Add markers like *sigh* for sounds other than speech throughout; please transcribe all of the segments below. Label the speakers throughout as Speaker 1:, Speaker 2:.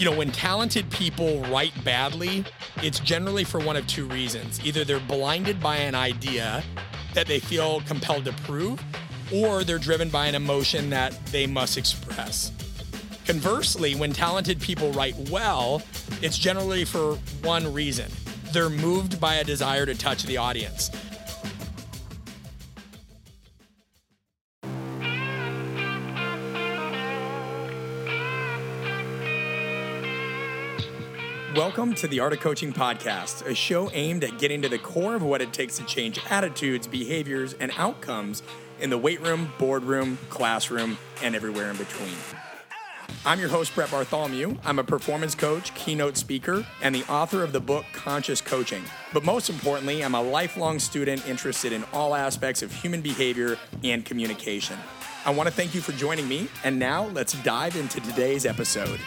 Speaker 1: You know, when talented people write badly, it's generally for one of two reasons. Either they're blinded by an idea that they feel compelled to prove, or they're driven by an emotion that they must express. Conversely, when talented people write well, it's generally for one reason they're moved by a desire to touch the audience. Welcome to the Art of Coaching Podcast, a show aimed at getting to the core of what it takes to change attitudes, behaviors, and outcomes in the weight room, boardroom, classroom, and everywhere in between. I'm your host, Brett Bartholomew. I'm a performance coach, keynote speaker, and the author of the book Conscious Coaching. But most importantly, I'm a lifelong student interested in all aspects of human behavior and communication. I want to thank you for joining me, and now let's dive into today's episode.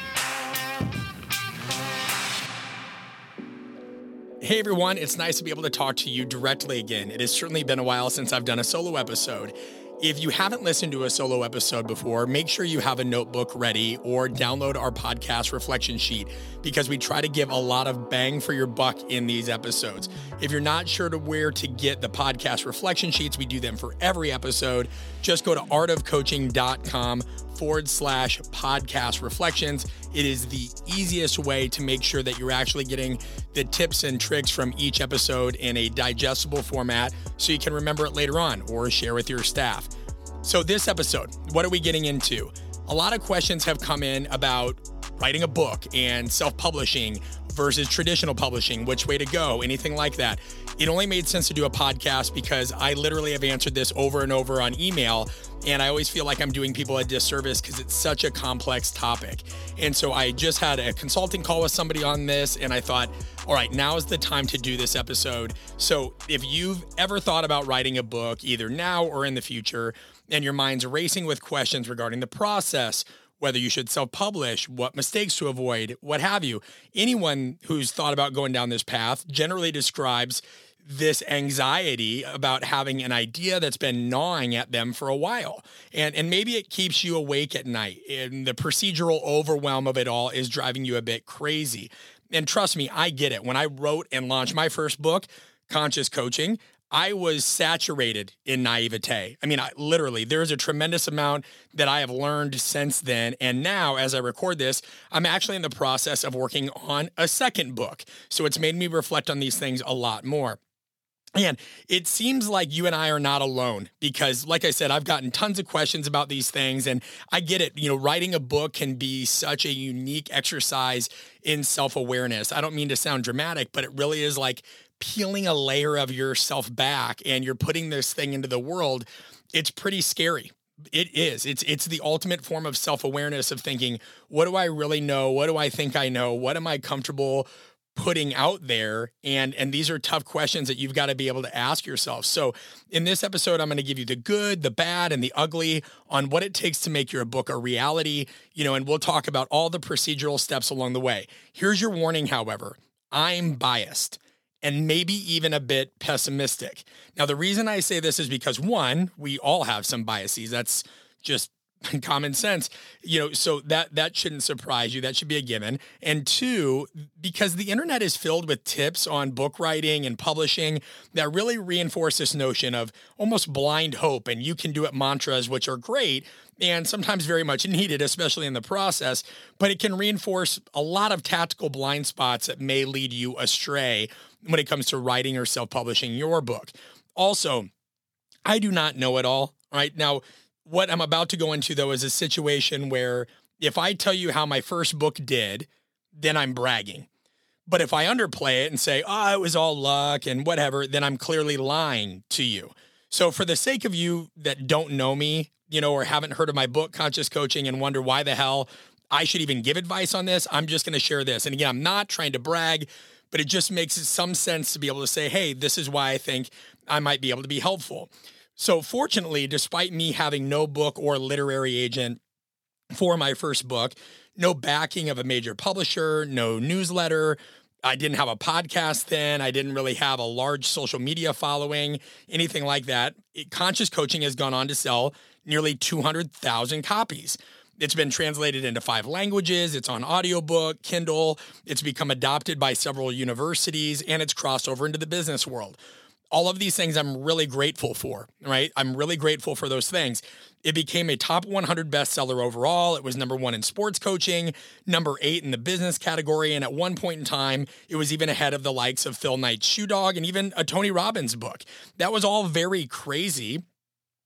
Speaker 1: Hey everyone, it's nice to be able to talk to you directly again. It has certainly been a while since I've done a solo episode. If you haven't listened to a solo episode before, make sure you have a notebook ready or download our podcast reflection sheet because we try to give a lot of bang for your buck in these episodes. If you're not sure to where to get the podcast reflection sheets, we do them for every episode. Just go to artofcoaching.com forward slash podcast reflections. It is the easiest way to make sure that you're actually getting the tips and tricks from each episode in a digestible format so you can remember it later on or share with your staff. So, this episode, what are we getting into? A lot of questions have come in about writing a book and self publishing versus traditional publishing, which way to go, anything like that. It only made sense to do a podcast because I literally have answered this over and over on email. And I always feel like I'm doing people a disservice because it's such a complex topic. And so I just had a consulting call with somebody on this, and I thought, all right, now is the time to do this episode. So if you've ever thought about writing a book, either now or in the future, and your mind's racing with questions regarding the process, whether you should self publish, what mistakes to avoid, what have you. Anyone who's thought about going down this path generally describes this anxiety about having an idea that's been gnawing at them for a while. And and maybe it keeps you awake at night. And the procedural overwhelm of it all is driving you a bit crazy. And trust me, I get it. When I wrote and launched my first book, Conscious Coaching, I was saturated in naivete. I mean, I, literally, there's a tremendous amount that I have learned since then. And now, as I record this, I'm actually in the process of working on a second book. So it's made me reflect on these things a lot more. And it seems like you and I are not alone because, like I said, I've gotten tons of questions about these things. And I get it. You know, writing a book can be such a unique exercise in self awareness. I don't mean to sound dramatic, but it really is like peeling a layer of yourself back and you're putting this thing into the world, it's pretty scary. It is. It's it's the ultimate form of self-awareness of thinking, what do I really know? What do I think I know? What am I comfortable putting out there and and these are tough questions that you've got to be able to ask yourself. So in this episode I'm going to give you the good, the bad and the ugly on what it takes to make your book a reality, you know, and we'll talk about all the procedural steps along the way. Here's your warning however. I'm biased and maybe even a bit pessimistic. Now, the reason I say this is because one, we all have some biases. That's just *laughs* common sense you know so that that shouldn't surprise you that should be a given and two because the internet is filled with tips on book writing and publishing that really reinforce this notion of almost blind hope and you can do it mantras which are great and sometimes very much needed, especially in the process, but it can reinforce a lot of tactical blind spots that may lead you astray when it comes to writing or self publishing your book. Also, I do not know it all. Right now, what I'm about to go into though is a situation where if I tell you how my first book did, then I'm bragging. But if I underplay it and say, oh, it was all luck and whatever, then I'm clearly lying to you. So, for the sake of you that don't know me, you know, or haven't heard of my book, Conscious Coaching, and wonder why the hell I should even give advice on this, I'm just going to share this. And again, I'm not trying to brag, but it just makes some sense to be able to say, hey, this is why I think I might be able to be helpful. So, fortunately, despite me having no book or literary agent for my first book, no backing of a major publisher, no newsletter, I didn't have a podcast then. I didn't really have a large social media following, anything like that. It, Conscious Coaching has gone on to sell nearly 200,000 copies. It's been translated into five languages. It's on audiobook, Kindle. It's become adopted by several universities and it's crossed over into the business world. All of these things I'm really grateful for, right? I'm really grateful for those things. It became a top 100 bestseller overall. It was number one in sports coaching, number eight in the business category. And at one point in time, it was even ahead of the likes of Phil Knight's Shoe Dog and even a Tony Robbins book. That was all very crazy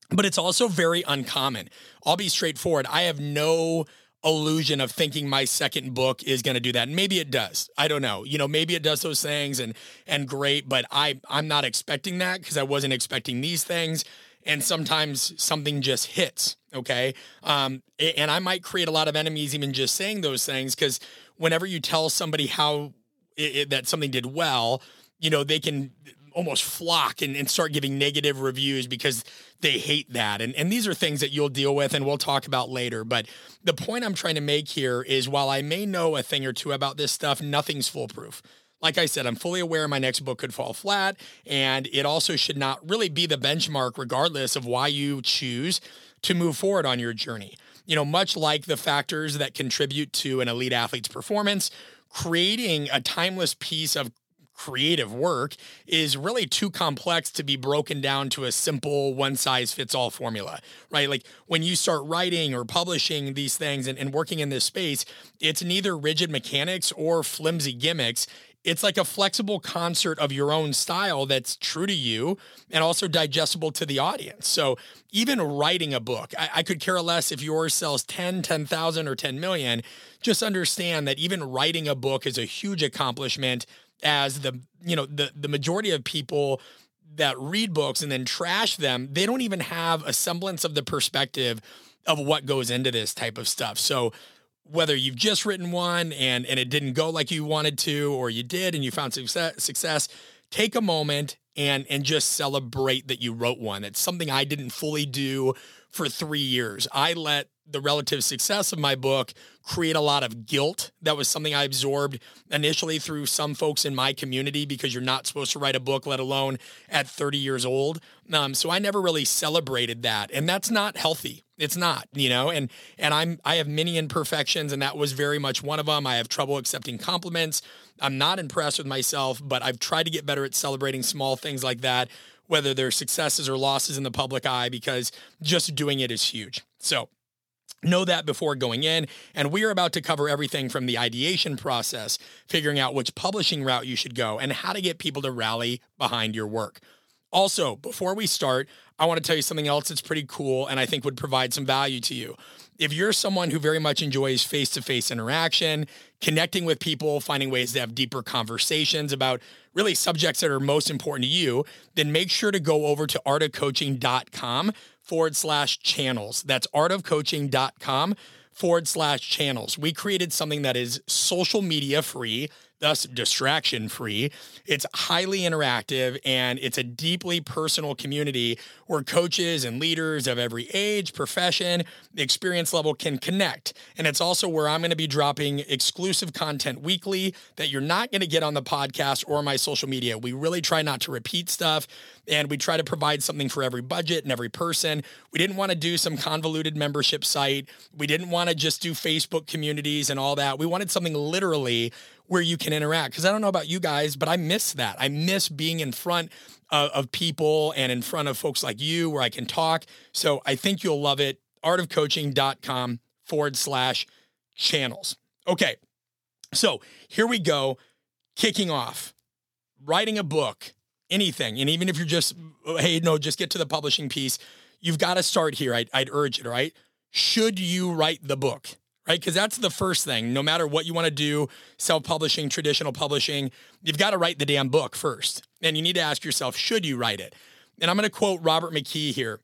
Speaker 1: but it's also very uncommon. I'll be straightforward. I have no illusion of thinking my second book is going to do that. maybe it does. I don't know. You know, maybe it does those things and and great, but I I'm not expecting that because I wasn't expecting these things. And sometimes something just hits. Okay. Um, and I might create a lot of enemies even just saying those things because whenever you tell somebody how it, it, that something did well, you know, they can almost flock and, and start giving negative reviews because they hate that. And, and these are things that you'll deal with and we'll talk about later. But the point I'm trying to make here is while I may know a thing or two about this stuff, nothing's foolproof. Like I said, I'm fully aware my next book could fall flat, and it also should not really be the benchmark, regardless of why you choose to move forward on your journey. You know, much like the factors that contribute to an elite athlete's performance, creating a timeless piece of creative work is really too complex to be broken down to a simple one size fits all formula, right? Like when you start writing or publishing these things and, and working in this space, it's neither rigid mechanics or flimsy gimmicks it's like a flexible concert of your own style that's true to you and also digestible to the audience. So even writing a book, I, I, could care less if yours sells 10, 10,000 or 10 million. Just understand that even writing a book is a huge accomplishment as the you know the the majority of people that read books and then trash them they don't even have a semblance of the perspective of what goes into this type of stuff. So whether you've just written one and and it didn't go like you wanted to or you did and you found success success take a moment and and just celebrate that you wrote one. It's something i didn't fully do for 3 years. I let the relative success of my book create a lot of guilt. That was something I absorbed initially through some folks in my community because you're not supposed to write a book, let alone at 30 years old. Um, so I never really celebrated that, and that's not healthy. It's not, you know, and and I'm I have many imperfections, and that was very much one of them. I have trouble accepting compliments. I'm not impressed with myself, but I've tried to get better at celebrating small things like that, whether they're successes or losses in the public eye, because just doing it is huge. So Know that before going in. And we are about to cover everything from the ideation process, figuring out which publishing route you should go, and how to get people to rally behind your work. Also, before we start, I want to tell you something else that's pretty cool and I think would provide some value to you. If you're someone who very much enjoys face to face interaction, connecting with people, finding ways to have deeper conversations about really subjects that are most important to you, then make sure to go over to artofcoaching.com forward slash channels. That's artofcoaching.com forward slash channels. We created something that is social media free thus distraction free. It's highly interactive and it's a deeply personal community where coaches and leaders of every age, profession, experience level can connect. And it's also where I'm going to be dropping exclusive content weekly that you're not going to get on the podcast or my social media. We really try not to repeat stuff and we try to provide something for every budget and every person. We didn't want to do some convoluted membership site. We didn't want to just do Facebook communities and all that. We wanted something literally where you can interact. Because I don't know about you guys, but I miss that. I miss being in front of, of people and in front of folks like you where I can talk. So I think you'll love it. Artofcoaching.com forward slash channels. Okay. So here we go. Kicking off, writing a book, anything. And even if you're just, hey, no, just get to the publishing piece, you've got to start here. I'd, I'd urge it, right? Should you write the book? right? Because that's the first thing. No matter what you want to do, self publishing, traditional publishing, you've got to write the damn book first. And you need to ask yourself, should you write it? And I'm going to quote Robert McKee here.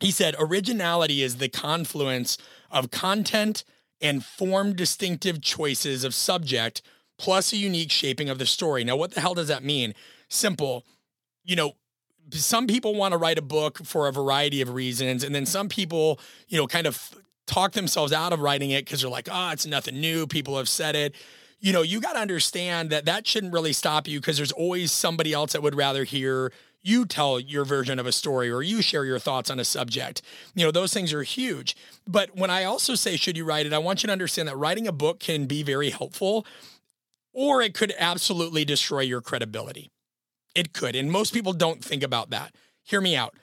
Speaker 1: He said, Originality is the confluence of content and form distinctive choices of subject plus a unique shaping of the story. Now, what the hell does that mean? Simple. You know, some people want to write a book for a variety of reasons and then some people you know kind of talk themselves out of writing it because they're like, oh, it's nothing new. People have said it. You know, you got to understand that that shouldn't really stop you because there's always somebody else that would rather hear you tell your version of a story or you share your thoughts on a subject. You know, those things are huge. But when I also say, should you write it, I want you to understand that writing a book can be very helpful or it could absolutely destroy your credibility. It could. And most people don't think about that. Hear me out.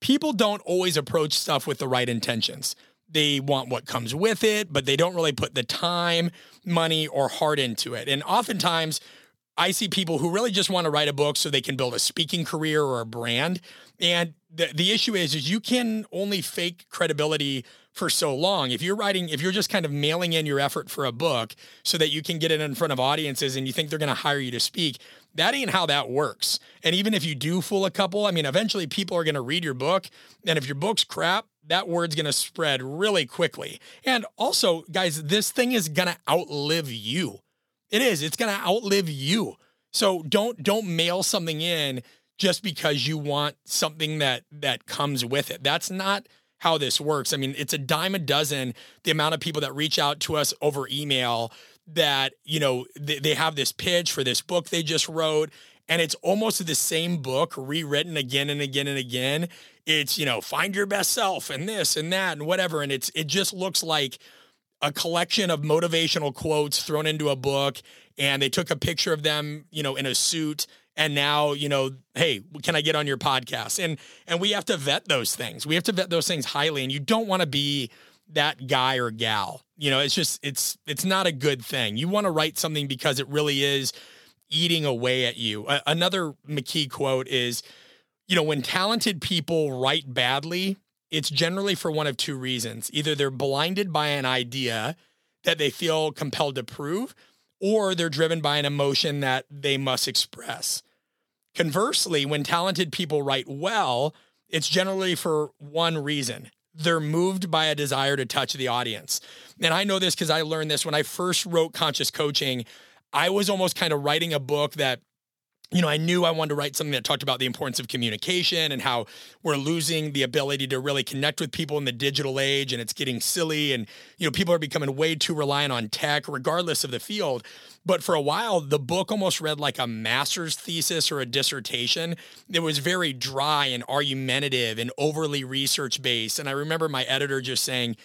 Speaker 1: People don't always approach stuff with the right intentions. They want what comes with it, but they don't really put the time, money, or heart into it. And oftentimes, I see people who really just want to write a book so they can build a speaking career or a brand. And the, the issue is, is you can only fake credibility for so long. If you're writing, if you're just kind of mailing in your effort for a book so that you can get it in front of audiences and you think they're going to hire you to speak, that ain't how that works. And even if you do fool a couple, I mean, eventually people are going to read your book. And if your book's crap, that word's going to spread really quickly. And also, guys, this thing is going to outlive you. It is. It's going to outlive you. So don't don't mail something in just because you want something that that comes with it. That's not how this works. I mean, it's a dime a dozen the amount of people that reach out to us over email that, you know, they, they have this pitch for this book they just wrote and it's almost the same book rewritten again and again and again. It's, you know, find your best self and this and that and whatever and it's it just looks like a collection of motivational quotes thrown into a book and they took a picture of them, you know, in a suit and now, you know, hey, can I get on your podcast? And and we have to vet those things. We have to vet those things highly and you don't want to be that guy or gal. You know, it's just it's it's not a good thing. You want to write something because it really is eating away at you. Another McKee quote is, you know, when talented people write badly, it's generally for one of two reasons. Either they're blinded by an idea that they feel compelled to prove, or they're driven by an emotion that they must express. Conversely, when talented people write well, it's generally for one reason. They're moved by a desire to touch the audience. And I know this because I learned this when I first wrote Conscious Coaching. I was almost kind of writing a book that you know, I knew I wanted to write something that talked about the importance of communication and how we're losing the ability to really connect with people in the digital age and it's getting silly and you know, people are becoming way too reliant on tech regardless of the field. But for a while, the book almost read like a master's thesis or a dissertation. It was very dry and argumentative and overly research based. And I remember my editor just saying,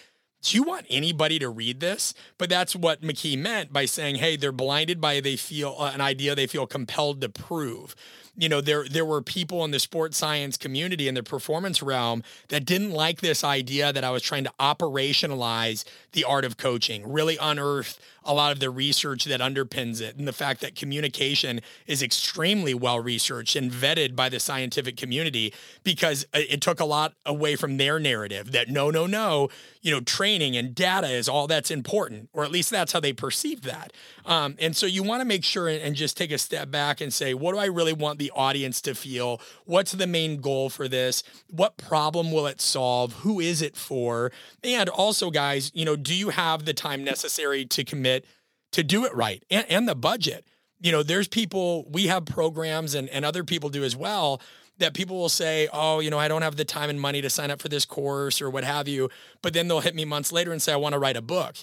Speaker 1: do you want anybody to read this? But that's what McKee meant by saying, hey, they're blinded by they feel uh, an idea they feel compelled to prove you know there there were people in the sports science community in the performance realm that didn't like this idea that I was trying to operationalize the art of coaching, really unearth a lot of the research that underpins it and the fact that communication is extremely well researched and vetted by the scientific community because it took a lot away from their narrative that no no no, you know, training and data is all that's important or at least that's how they perceive that. Um, and so you want to make sure and just take a step back and say, what do I really want the audience to feel? What's the main goal for this? What problem will it solve? Who is it for? And also, guys, you know, do you have the time necessary to commit to do it right and, and the budget? You know, there's people, we have programs and, and other people do as well that people will say, oh, you know, I don't have the time and money to sign up for this course or what have you. But then they'll hit me months later and say, I want to write a book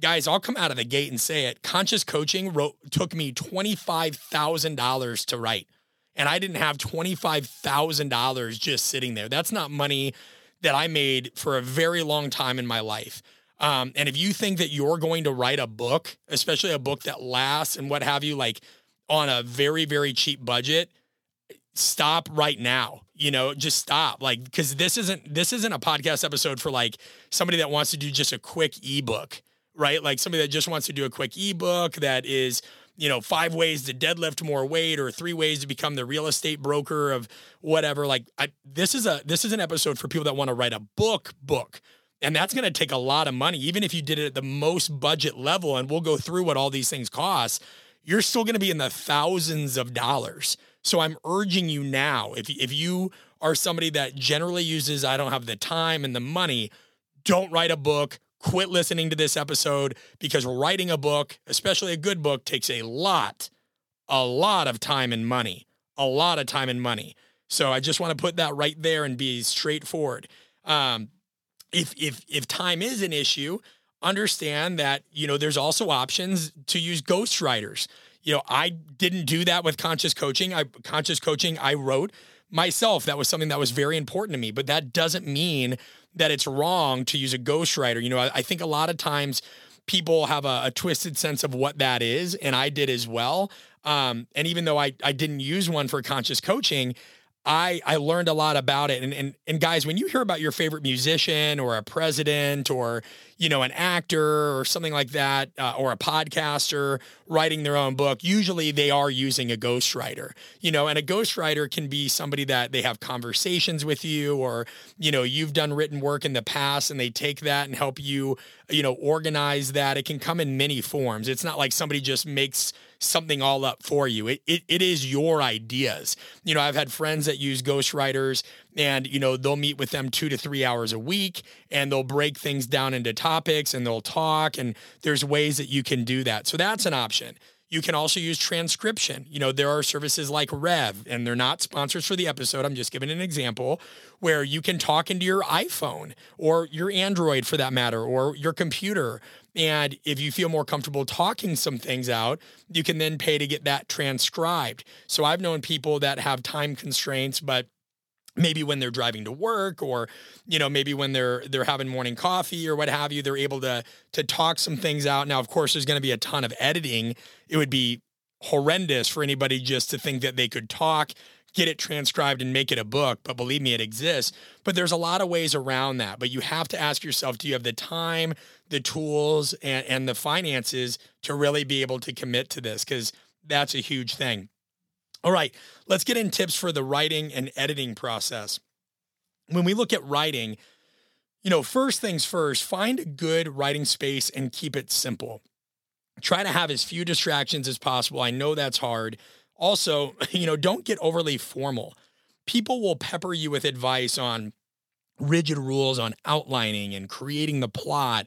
Speaker 1: guys, I'll come out of the gate and say it. Conscious coaching wrote, took me $25,000 to write. And I didn't have $25,000 just sitting there. That's not money that I made for a very long time in my life. Um, and if you think that you're going to write a book, especially a book that lasts and what have you, like on a very, very cheap budget, stop right now you know just stop like because this isn't this isn't a podcast episode for like somebody that wants to do just a quick ebook right? Like somebody that just wants to do a quick ebook that is, you know, five ways to deadlift more weight or three ways to become the real estate broker of whatever. Like I, this is a this is an episode for people that want to write a book book. And that's going to take a lot of money even if you did it at the most budget level and we'll go through what all these things cost. You're still going to be in the thousands of dollars. So I'm urging you now if if you are somebody that generally uses I don't have the time and the money, don't write a book quit listening to this episode because writing a book, especially a good book, takes a lot, a lot of time and money, a lot of time and money. So I just want to put that right there and be straightforward. Um, if if if time is an issue, understand that you know there's also options to use ghostwriters. You know, I didn't do that with conscious coaching. I conscious coaching I wrote myself, that was something that was very important to me, but that doesn't mean that it's wrong to use a ghostwriter. You know, I, I think a lot of times people have a, a, twisted sense of what that is, and I did as well. Um, and even though I, I didn't use one for conscious coaching, I I learned a lot about it. And and and guys, when you hear about your favorite musician or a president or you know an actor or something like that, uh, or a podcaster writing their own book, usually they are using a ghostwriter. You know, and a ghostwriter can be somebody that they have conversations with you, or you know you've done written work in the past, and they take that and help you you know organize that. It can come in many forms. It's not like somebody just makes something all up for you. It, it, it is your ideas. You know, I've had friends that use ghostwriters and, you know, they'll meet with them two to three hours a week and they'll break things down into topics and they'll talk. And there's ways that you can do that. So that's an option. You can also use transcription. You know, there are services like Rev, and they're not sponsors for the episode. I'm just giving an example where you can talk into your iPhone or your Android for that matter, or your computer. And if you feel more comfortable talking some things out, you can then pay to get that transcribed. So I've known people that have time constraints, but maybe when they're driving to work or you know maybe when they're they're having morning coffee or what have you they're able to to talk some things out. Now of course there's going to be a ton of editing. It would be horrendous for anybody just to think that they could talk get it transcribed and make it a book but believe me it exists. But there's a lot of ways around that. But you have to ask yourself do you have the time the tools and, and the finances to really be able to commit to this? Because that's a huge thing all right, let's get in tips for the writing and editing process. When we look at writing, you know, first things first, find a good writing space and keep it simple. Try to have as few distractions as possible. I know that's hard. Also, *laughs* you know, don't get overly formal. People will pepper you with advice on rigid rules on outlining and creating the plot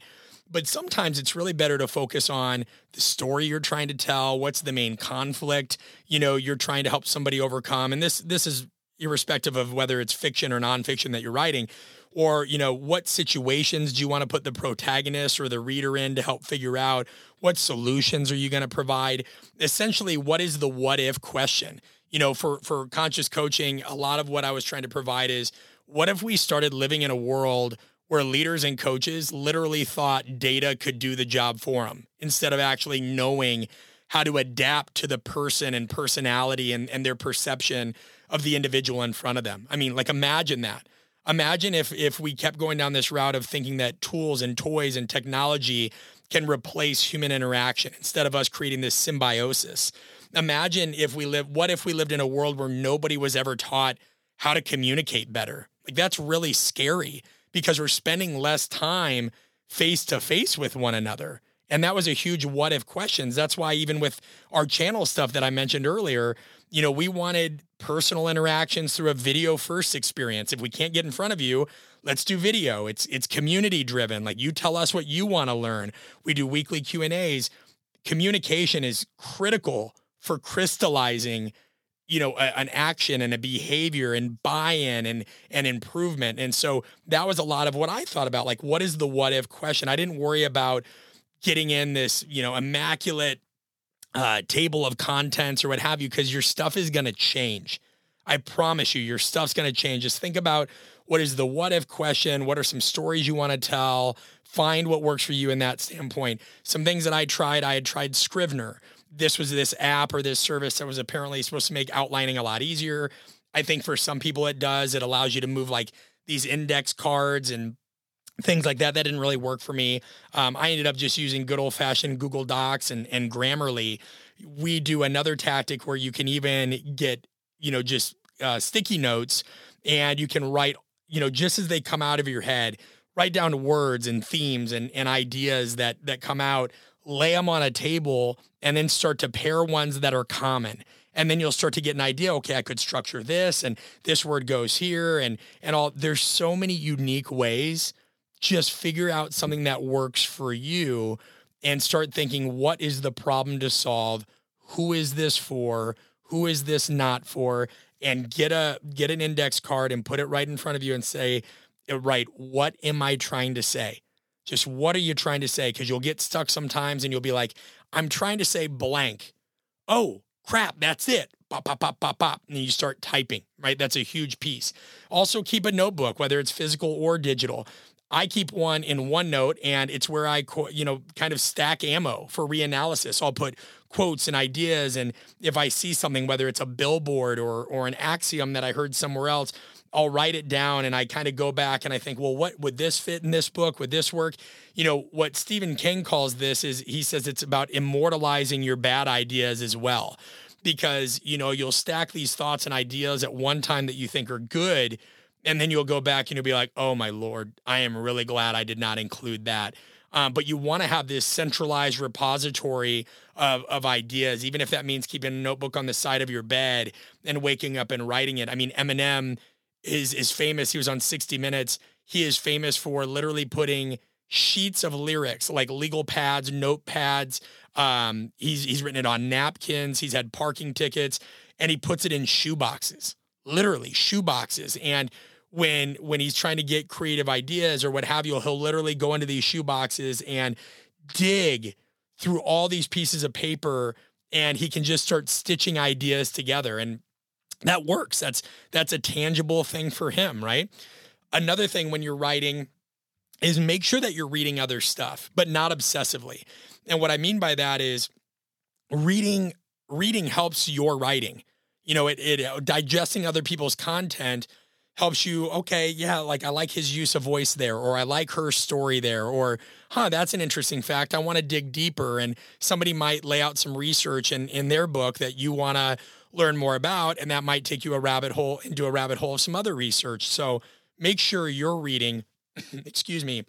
Speaker 1: but sometimes it's really better to focus on the story you're trying to tell what's the main conflict you know you're trying to help somebody overcome and this this is irrespective of whether it's fiction or nonfiction that you're writing or you know what situations do you want to put the protagonist or the reader in to help figure out what solutions are you going to provide? Essentially what is the what if question? You know for for conscious coaching a lot of what i was trying to provide is what if we started living in a world where leaders and coaches literally thought data could do the job for them instead of actually knowing how to adapt to the person and personality and, and their perception of the individual in front of them. I mean, like imagine that. Imagine if if we kept going down this route of thinking that tools and toys and technology can replace human interaction instead of us creating this symbiosis. Imagine if we live what if we lived in a world where nobody was ever taught how to communicate better? Like that's really scary because we're spending less time face to face with one another. And that was a huge what if questions. That's why even with our channel stuff that I mentioned earlier, you know, we wanted personal interactions through a video first experience. If we can't get in front of you, let's do video. It's it's community driven. Like you tell us what you want to learn. We do weekly Q&As. Communication is critical for crystallizing you know a, an action and a behavior and buy-in and and improvement. And so that was a lot of what i thought about like what is the what if question? I didn't worry about getting in this you know immaculate uh, table of contents or what have you because your stuff is going to change. I promise you your stuff's going to change. Just think about what is the what if question? What are some stories you want to tell? Find what works for you in that standpoint. Some things that i tried i had tried scrivener this was this app or this service that was apparently supposed to make outlining a lot easier. I think for some people it does. It allows you to move like these index cards and things like that. That didn't really work for me. Um, I ended up just using good old fashioned Google Docs and, and Grammarly. We do another tactic where you can even get, you know, just uh, sticky notes and you can write, you know, just as they come out of your head, write down words and themes and, and ideas that that come out lay them on a table, and then start to pair ones that are common. And then you'll start to get an idea. Okay, I could structure this, and this word goes here, and and all. There's so many unique ways. Just figure out something that works for you, and start thinking, what is the problem to solve? Who is this for? Who is this not for? And get a get an index card and put it right in front of you and say, right, what am I trying to say? Just what are you trying to say? Because you'll get stuck sometimes and you'll be like, I'm trying to say blank. Oh, crap, that's it. pop, pop, pop, pop, pop, and you start typing, right? That's a huge piece. Also, keep a notebook, whether it's physical or digital. I keep one in OneNote, and it's where I, you know, kind of stack ammo for reanalysis. I'll put quotes and ideas, and if I see something, whether it's a billboard or or an axiom that I heard somewhere else, I'll write it down and I kind of go back and I think, well, what would this fit in this book? Would this work? You know, what Stephen King calls this is he says it's about immortalizing your bad ideas as well. Because, you know, you'll stack these thoughts and ideas at one time that you think are good. And then you'll go back and you'll be like, oh my Lord, I am really glad I did not include that. Um, but you want to have this centralized repository of, of ideas, even if that means keeping a notebook on the side of your bed and waking up and writing it. I mean, Eminem is is famous. He was on 60 Minutes. He is famous for literally putting sheets of lyrics, like legal pads, notepads. Um, he's he's written it on napkins. He's had parking tickets, and he puts it in shoe boxes, literally shoe boxes. And when when he's trying to get creative ideas or what have you, he'll literally go into these shoe boxes and dig through all these pieces of paper, and he can just start stitching ideas together. And that works. That's that's a tangible thing for him, right? Another thing when you're writing is make sure that you're reading other stuff, but not obsessively. And what I mean by that is reading reading helps your writing. You know, it, it uh, digesting other people's content helps you okay yeah like i like his use of voice there or i like her story there or huh that's an interesting fact i want to dig deeper and somebody might lay out some research in, in their book that you want to learn more about. And that might take you a rabbit hole into a rabbit hole of some other research. So make sure you're reading, *clears throat* excuse me,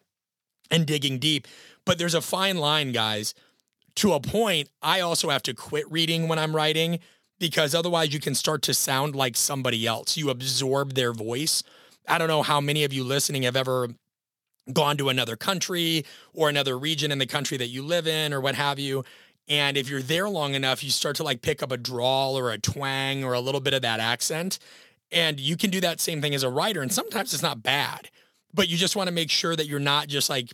Speaker 1: and digging deep. But there's a fine line, guys. To a point, I also have to quit reading when I'm writing because otherwise you can start to sound like somebody else. You absorb their voice. I don't know how many of you listening have ever gone to another country or another region in the country that you live in or what have you and if you're there long enough, you start to like pick up a drawl or a twang or a little bit of that accent. And you can do that same thing as a writer. And sometimes it's not bad, but you just want to make sure that you're not just like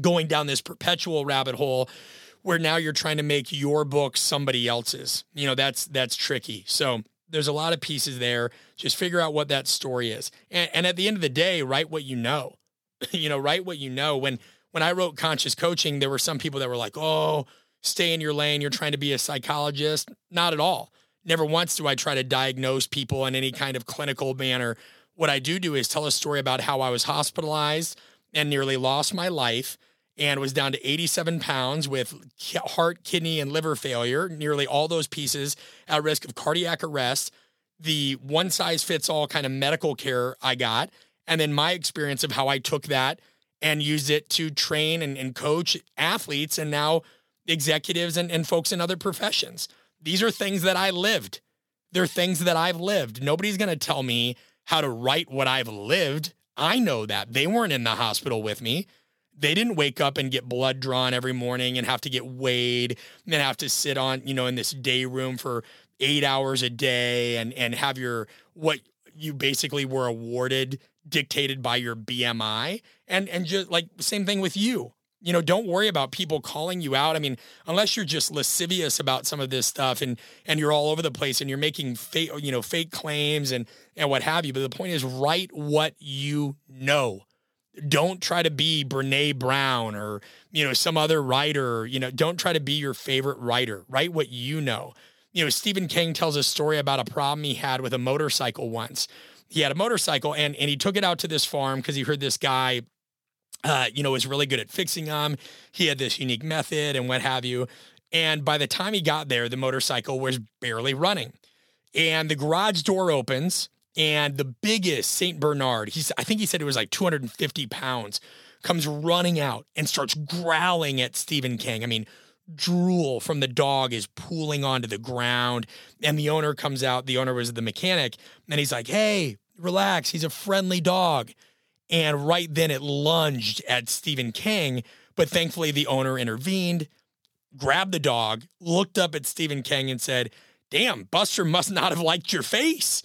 Speaker 1: going down this perpetual rabbit hole where now you're trying to make your book somebody else's. You know, that's that's tricky. So there's a lot of pieces there. Just figure out what that story is. And, and at the end of the day, write what you know. *laughs* you know, write what you know. When when I wrote conscious coaching, there were some people that were like, oh, stay in your lane, you're trying to be a psychologist. Not at all. Never once do I try to diagnose people in any kind of clinical manner. What I do do is tell a story about how I was hospitalized and nearly lost my life and was down to 87 pounds with heart, kidney, and liver failure, nearly all those pieces at risk of cardiac arrest. The one size fits all kind of medical care I got, and then my experience of how I took that and used it to train and, and coach athletes. And now executives and, and folks in other professions. These are things that I lived. They're things that I've lived. Nobody's going to tell me how to write what I've lived. I know that. They weren't in the hospital with me. They didn't wake up and get blood drawn every morning and have to get weighed and have to sit on, you know, in this day room for eight hours a day and and have your what you basically were awarded dictated by your BMI. And and just like same thing with you you know, don't worry about people calling you out. I mean, unless you're just lascivious about some of this stuff and and you're all over the place and you're making fake, you know, fake claims and and what have you. But the point is, write what you know. Don't try to be Brene Brown or you know some other writer. You know, don't try to be your favorite writer. Write what you know. You know, Stephen King tells a story about a problem he had with a motorcycle once. He had a motorcycle and and he took it out to this farm because he heard this guy uh, you know, was really good at fixing them. He had this unique method and what have you. And by the time he got there, the motorcycle was barely running. And the garage door opens, and the biggest St. Bernard, he's, I think he said it was like 250 pounds, comes running out and starts growling at Stephen King. I mean, drool from the dog is pooling onto the ground. And the owner comes out, the owner was the mechanic, and he's like, hey, relax, he's a friendly dog. And right then it lunged at Stephen King. But thankfully, the owner intervened, grabbed the dog, looked up at Stephen King, and said, Damn, Buster must not have liked your face.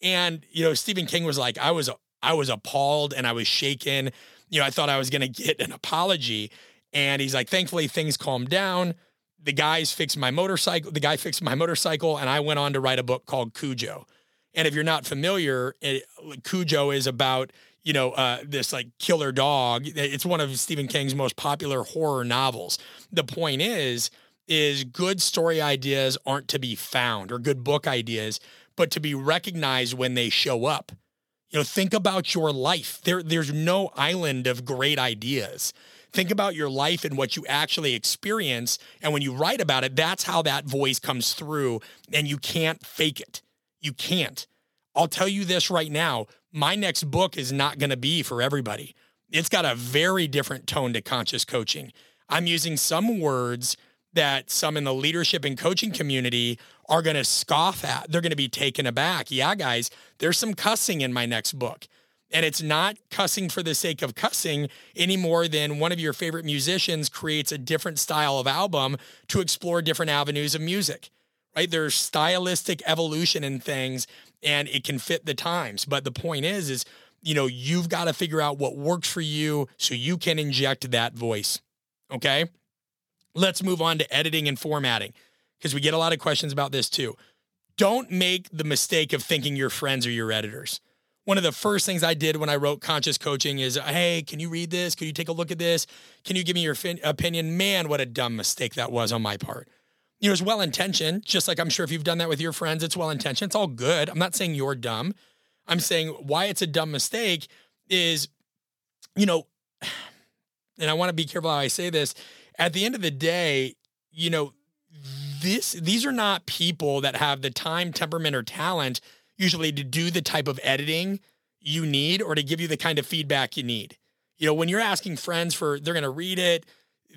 Speaker 1: And, you know, Stephen King was like, I was, I was appalled and I was shaken. You know, I thought I was going to get an apology. And he's like, thankfully, things calmed down. the guys fixed my motorcycle. The guy fixed my motorcycle, and I went on to write a book called Cujo. And if you're not familiar, it, Cujo is about you know uh, this like killer dog. It's one of Stephen King's most popular horror novels. The point is, is good story ideas aren't to be found or good book ideas, but to be recognized when they show up. You know, think about your life. There, there's no island of great ideas. Think about your life and what you actually experience. And when you write about it, that's how that voice comes through. And you can't fake it. You can't. I'll tell you this right now my next book is not going to be for everybody. It's got a very different tone to conscious coaching. I'm using some words that some in the leadership and coaching community are going to scoff at. They're going to be taken aback. Yeah, guys, there's some cussing in my next book. And it's not cussing for the sake of cussing any more than one of your favorite musicians creates a different style of album to explore different avenues of music, right? There's stylistic evolution in things and it can fit the times. But the point is, is, you know, you've got to figure out what works for you so you can inject that voice. Okay. Let's move on to editing and formatting because we get a lot of questions about this too. Don't make the mistake of thinking your friends are your editors. One of the first things I did when I wrote Conscious Coaching is, hey, can you read this? Can you take a look at this? Can you give me your fin- opinion? Man, what a dumb mistake that was on my part. You know, it's well intentioned, just like I'm sure if you've done that with your friends, it's well intentioned. It's all good. I'm not saying you're dumb. I'm saying why it's a dumb mistake is, you know, *sighs* and I want to be careful how I say this. At the end of the day, you know, this these are not people that have the time, temperament, or talent usually to do the type of editing you need or to give you the kind of feedback you need. You know, when you're asking friends for they're to read it,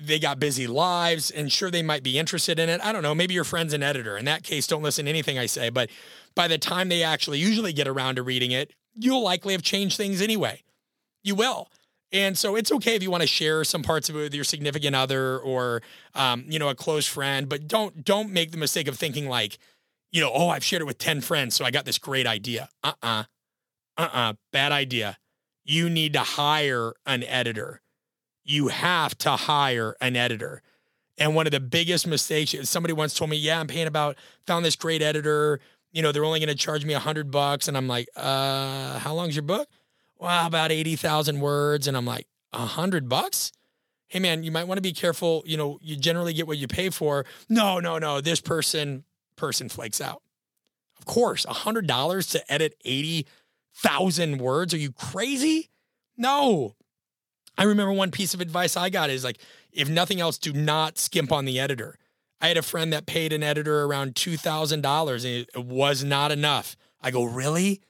Speaker 1: they got busy lives and sure they might be interested in it. I don't know, maybe your friend's an editor. In that case, don't listen to anything I say, but by the time they actually usually get around to reading it, you'll likely have changed things anyway. You will. And so it's okay if you want to share some parts of it with your significant other or, um, you know, a close friend, but don't don't make the mistake of thinking like, you know, oh, I've shared it with ten friends, so I got this great idea. Uh uh-uh. uh, uh uh, bad idea. You need to hire an editor. You have to hire an editor. And one of the biggest mistakes, somebody once told me, "Yeah, I'm paying about found this great editor. You know, they're only going to charge me a hundred bucks." And I'm like, "Uh, how long's your book?" well, about 80,000 words. And I'm like, a hundred bucks? Hey man, you might want to be careful. You know, you generally get what you pay for. No, no, no. This person, person flakes out. Of course, a hundred dollars to edit 80,000 words. Are you crazy? No. I remember one piece of advice I got is like, if nothing else, do not skimp on the editor. I had a friend that paid an editor around $2,000 and it was not enough. I go, really?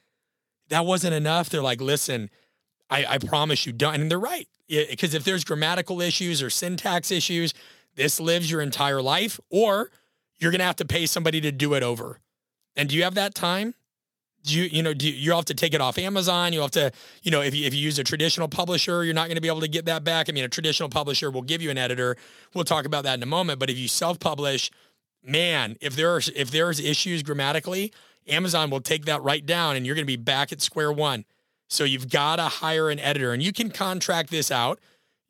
Speaker 1: that wasn't enough. They're like, listen, I, I promise you don't. And they're right. Because if there's grammatical issues or syntax issues, this lives your entire life, or you're going to have to pay somebody to do it over. And do you have that time? You, you know, you, you have to take it off Amazon. You have to, you know, if you, if you use a traditional publisher, you're not going to be able to get that back. I mean, a traditional publisher will give you an editor. We'll talk about that in a moment. But if you self-publish, man, if there are if there's issues grammatically, Amazon will take that right down and you're going to be back at square one. So you've got to hire an editor and you can contract this out.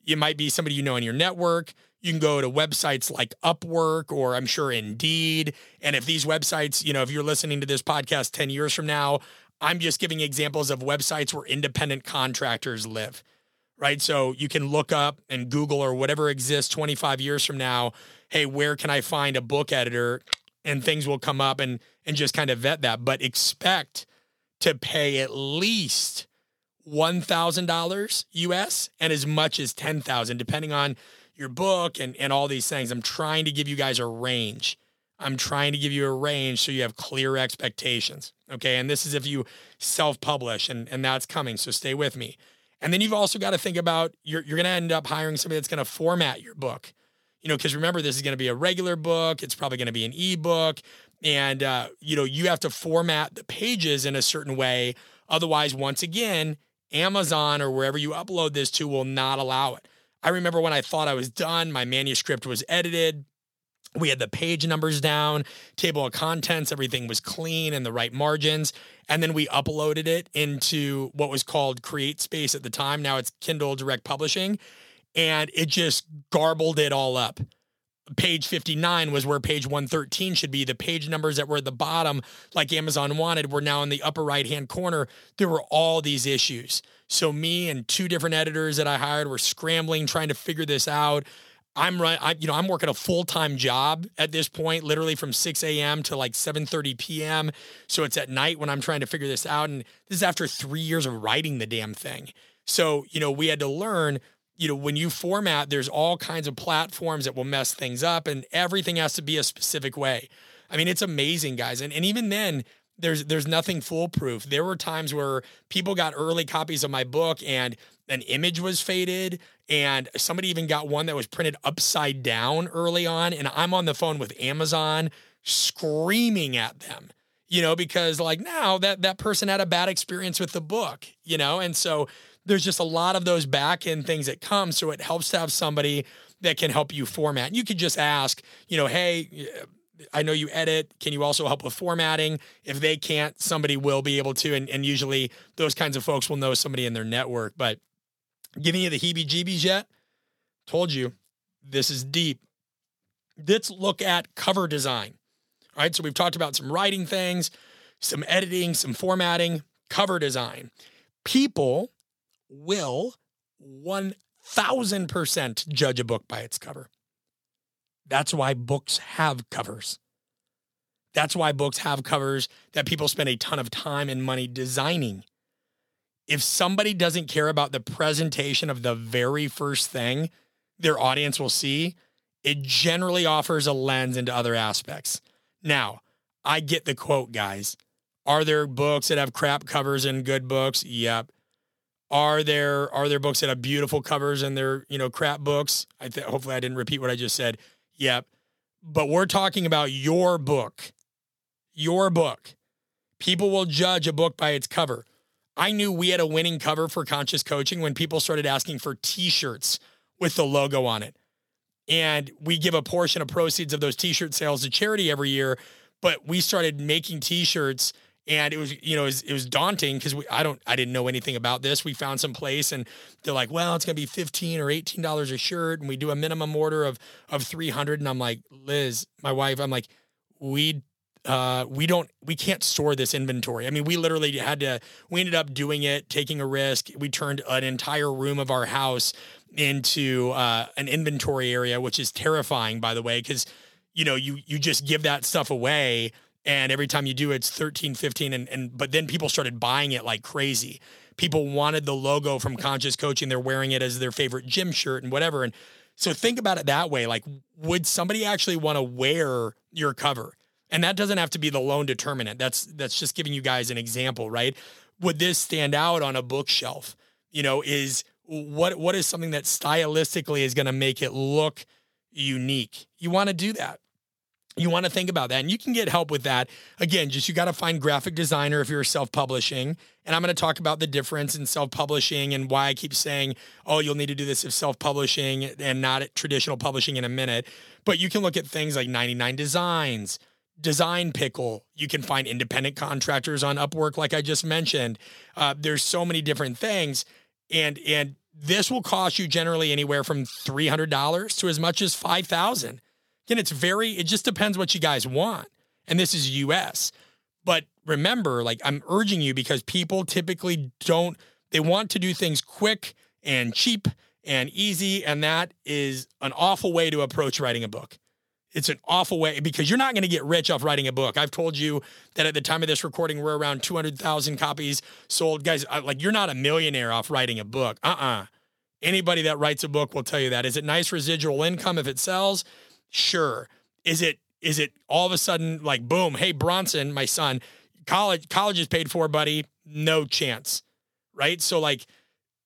Speaker 1: It might be somebody you know in your network. You can go to websites like Upwork or I'm sure Indeed. And if these websites, you know, if you're listening to this podcast 10 years from now, I'm just giving examples of websites where independent contractors live, right? So you can look up and Google or whatever exists 25 years from now. Hey, where can I find a book editor? And things will come up and and just kind of vet that, but expect to pay at least $1,000 US and as much as 10,000 depending on your book and and all these things. I'm trying to give you guys a range. I'm trying to give you a range so you have clear expectations. Okay? And this is if you self-publish and and that's coming, so stay with me. And then you've also got to think about you're you're going to end up hiring somebody that's going to format your book. You know, because remember, this is going to be a regular book. It's probably going to be an ebook and uh, you know you have to format the pages in a certain way otherwise once again amazon or wherever you upload this to will not allow it i remember when i thought i was done my manuscript was edited. We had the page numbers down table of contents everything was clean and the right margins. And then we uploaded it into what was called CreateSpace at the time. Now it's kindle direct publishing. And it just garbled it all up page 59 was where page 113 should be. The page numbers that were at the bottom, like Amazon wanted, were now in the upper right hand corner. There were all these issues. So me and two different editors that I hired were scrambling trying to figure this out. I'm right. I, you know, I'm working a full time job at this point, literally from 6 a.m. to like 7:30 p.m. So it's at night when I'm trying to figure this out, and this is after three years of writing the damn thing. So you know, we had to learn. You know, when you format, there's all kinds of platforms that will mess things up, and everything has to be a specific way. I mean, it's amazing, guys, and and even then, there's there's nothing foolproof. There were times where people got early copies of my book and an image was faded and somebody even got one that was printed upside down early on and I'm on the phone with Amazon screaming at them you know because like now that that person had a bad experience with the book you know and so there's just a lot of those back end things that come so it helps to have somebody that can help you format you could just ask you know hey I know you edit. Can you also help with formatting? If they can't, somebody will be able to. And, and usually those kinds of folks will know somebody in their network. But Giving you the heebie jeebies yet? Told you, this is deep. Let's look at cover design. All right, so we've talked about some writing things, some editing, some formatting, cover design. People will 1000% judge a book by its cover. That's why books have covers. That's why books have covers that people spend a ton of time and money designing if somebody doesn't care about the presentation of the very first thing their audience will see, it generally offers a lens into other aspects. Now, I get the quote, guys. Are there books that have crap covers and good books? Yep. Are there are there books that have beautiful covers and they're you know crap books? I th- hopefully I didn't repeat what I just said. Yep. But we're talking about your book. Your book. People will judge a book by its cover. I knew we had a winning cover for conscious coaching when people started asking for t-shirts with the logo on it. And we give a portion of proceeds of those t-shirt sales to charity every year, but we started making t-shirts and it was you know it was, it was daunting because I don't I didn't know anything about this. We found some place and they're like, well, it's gonna be fifteen or eighteen dollars a shirt, and we do a minimum order of of three hundred. And I'm like, Liz, my wife, I'm like, we uh, we don't we can't store this inventory. I mean, we literally had to we ended up doing it, taking a risk. We turned an entire room of our house into uh, an inventory area, which is terrifying, by the way, because you know, you you just give that stuff away and every time you do it's 13 15 and, and but then people started buying it like crazy people wanted the logo from conscious coaching they're wearing it as their favorite gym shirt and whatever and so think about it that way like would somebody actually want to wear your cover and that doesn't have to be the lone determinant. That's that's just giving you guys an example, right? Would this stand out on a bookshelf? You know, is what what is something that stylistically is going to make it look unique? You want to do that. You want to think about that. And you can get help with that. Again, just you got to find graphic designer if you're self-publishing. And I'm going to talk about the difference in self-publishing and why I keep saying, "Oh, you'll need to do this if self-publishing and not traditional publishing in a minute." But you can look at things like 99 Designs, Design Pickle. You can find independent contractors on Upwork, like I just mentioned. Uh, there's so many different things, and and this will cost you generally anywhere from three hundred dollars to as much as five thousand. Again, it's very. It just depends what you guys want, and this is U.S. But remember, like I'm urging you because people typically don't. They want to do things quick and cheap and easy, and that is an awful way to approach writing a book it's an awful way because you're not going to get rich off writing a book. I've told you that at the time of this recording, we're around 200,000 copies sold. Guys, like you're not a millionaire off writing a book. Uh uh-uh. uh Anybody that writes a book will tell you that. Is it nice residual income if it sells? Sure. Is it is it all of a sudden like boom, hey Bronson, my son, college college is paid for, buddy? No chance. Right? So like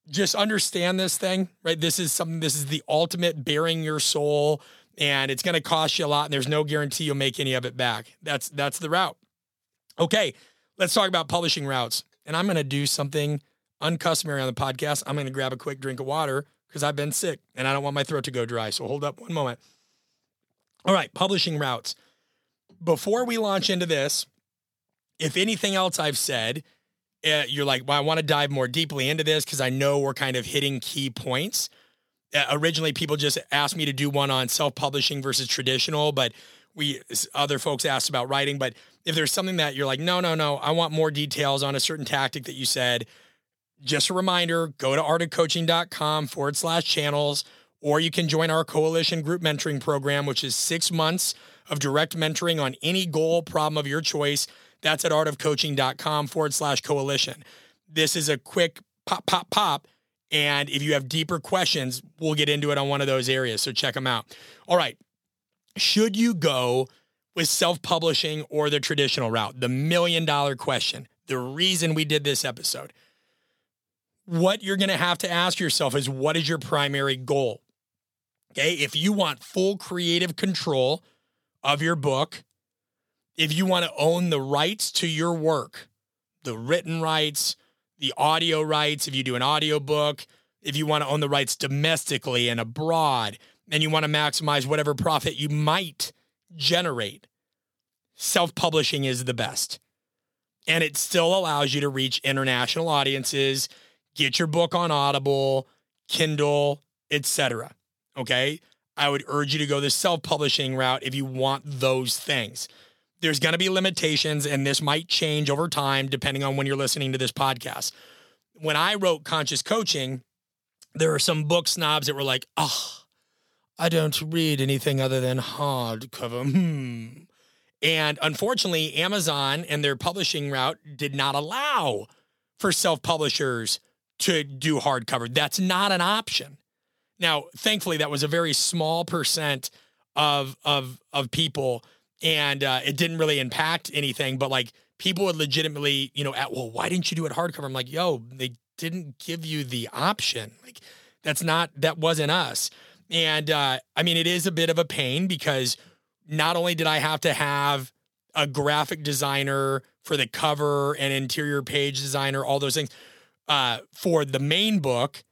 Speaker 1: just understand this thing, right? This is something this is the ultimate bearing your soul and it's going to cost you a lot and there's no guarantee you'll make any of it back. That's that's the route. Okay, let's talk about publishing routes. And I'm going to do something uncustomary on the podcast. I'm going to grab a quick drink of water because I've been sick and I don't want my throat to go dry. So hold up one moment. All right, publishing routes. Before we launch into this, if anything else I've said, uh, you're like, well, I want to dive more deeply into this because I know we're kind of hitting key points Uh, originally, people just asked me to do one on self publishing versus traditional, but we other folks asked about writing. But if there's something that you're like, no, no, no, I want more details on a certain tactic that you said, just a reminder go to artofcoaching.com forward slash channels, or you can join our coalition group mentoring program, which is six months of direct mentoring on any goal problem of your choice. That's at artofcoaching.com forward slash coalition. This is a quick pop, pop, pop. And if you have deeper questions, we'll get into it on one of those areas. So check them out. All right. Should you go with self publishing or the traditional route? The million dollar question, the reason we did this episode. What you're going to have to ask yourself is what is your primary goal? Okay. If you want full creative control of your book, if you want to own the rights to your work, the written rights, the audio rights, if you do an audio book, if you want to own the rights domestically and abroad, and you want to maximize whatever profit you might generate, self publishing is the best. And it still allows you to reach international audiences, get your book on Audible, Kindle, etc. Okay? I would urge you to go the self-publishing route if you want those things. There's going to be limitations and this might change over time depending on when you're listening to this podcast. When I wrote Conscious Coaching, there are some book snobs that were like, "Oh, I don't read anything other than hardcover. Hmm. And unfortunately, Amazon and their publishing route did not allow for self publishers to do hardcover. That's not an option. Now, thankfully, that was a very small percent of of of people, and uh, it didn't really impact anything. But like people would legitimately, you know, at well, why didn't you do it hardcover? I'm like, yo, they didn't give you the option. Like that's not that wasn't us. And uh, I mean, it is a bit of a pain because not only did I have to have a graphic designer for the cover and interior page designer, all those things uh, for the main book,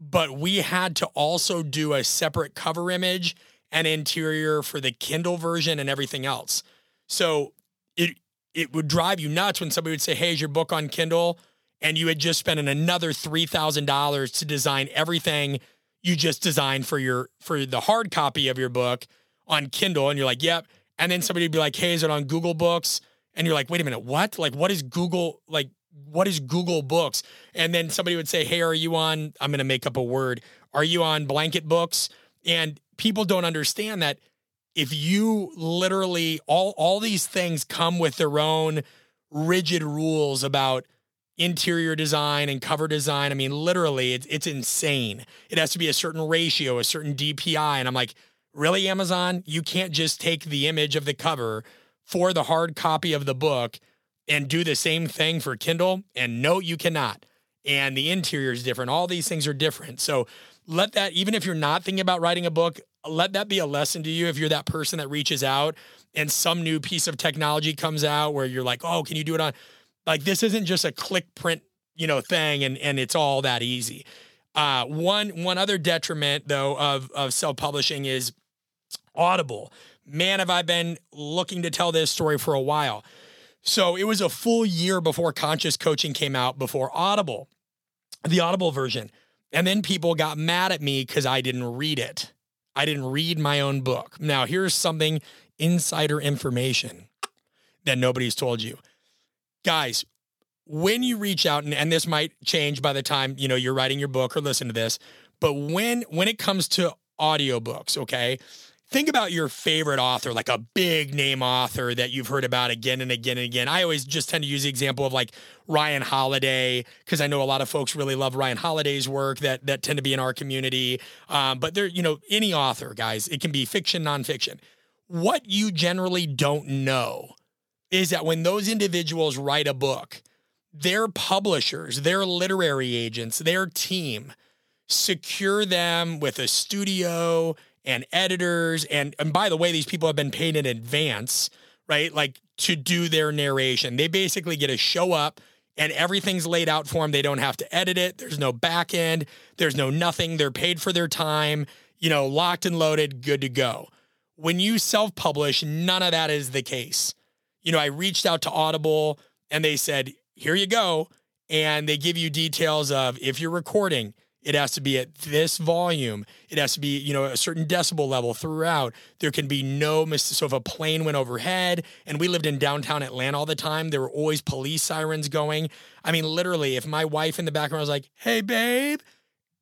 Speaker 1: but we had to also do a separate cover image and interior for the Kindle version and everything else. So it it would drive you nuts when somebody would say, "Hey, is your book on Kindle?" and you had just spent another three thousand dollars to design everything you just designed for your for the hard copy of your book on Kindle, and you're like, "Yep." And then somebody would be like, "Hey, is it on Google Books?" And you're like, "Wait a minute, what? Like, what is Google like?" What is Google Books? And then somebody would say, Hey, are you on? I'm going to make up a word. Are you on Blanket Books? And people don't understand that if you literally all all these things come with their own rigid rules about interior design and cover design. I mean, literally, it's, it's insane. It has to be a certain ratio, a certain DPI. And I'm like, really, Amazon? You can't just take the image of the cover for the hard copy of the book and do the same thing for Kindle? And no, you cannot. And the interior is different. All these things are different. So let that, even if you're not thinking about writing a book, let that be a lesson to you if you're that person that reaches out and some new piece of technology comes out where you're like, oh, can you do it on? Like this isn't just a click print, you know, thing and and it's all that easy. Uh, one one other detriment though of of self-publishing is Audible. Man, have I been looking to tell this story for a while. So it was a full year before Conscious Coaching came out, before Audible, the Audible version. And then people got mad at me because I didn't read it. I didn't read my own book. Now, here's something insider information that nobody's told you guys, when you reach out, and, and this might change by the time you know you're writing your book or listen to this, but when when it comes to audiobooks, okay, think about your favorite author, like a big name author that you've heard about again and again and again. I always just tend to use the example of like Ryan Holiday because I know a lot of folks really love Ryan Holiday's work that that tend to be in our community. Um, but there, you know, any author, guys, it can be fiction, nonfiction. What you generally don't know is that when those individuals write a book, their publishers, their literary agents, their team secure them with a studio and editors. And, and by the way, these people have been paid in advance, right? Like to do their narration. They basically get to show up and everything's laid out for them. They don't have to edit it. There's no back end. There's no nothing. They're paid for their time, you know, locked and loaded, good to go. When you self publish, none of that is the case you know, I reached out to Audible and they said, here you go. And they give you details of if you're recording, It has to be at this volume. It has to be, you know, a certain decibel level throughout. There can be no mis- so if a plane went overhead and we lived in downtown Atlanta all the time, there were always police sirens going. I mean, literally, if my wife in the background was like, "Hey, babe,"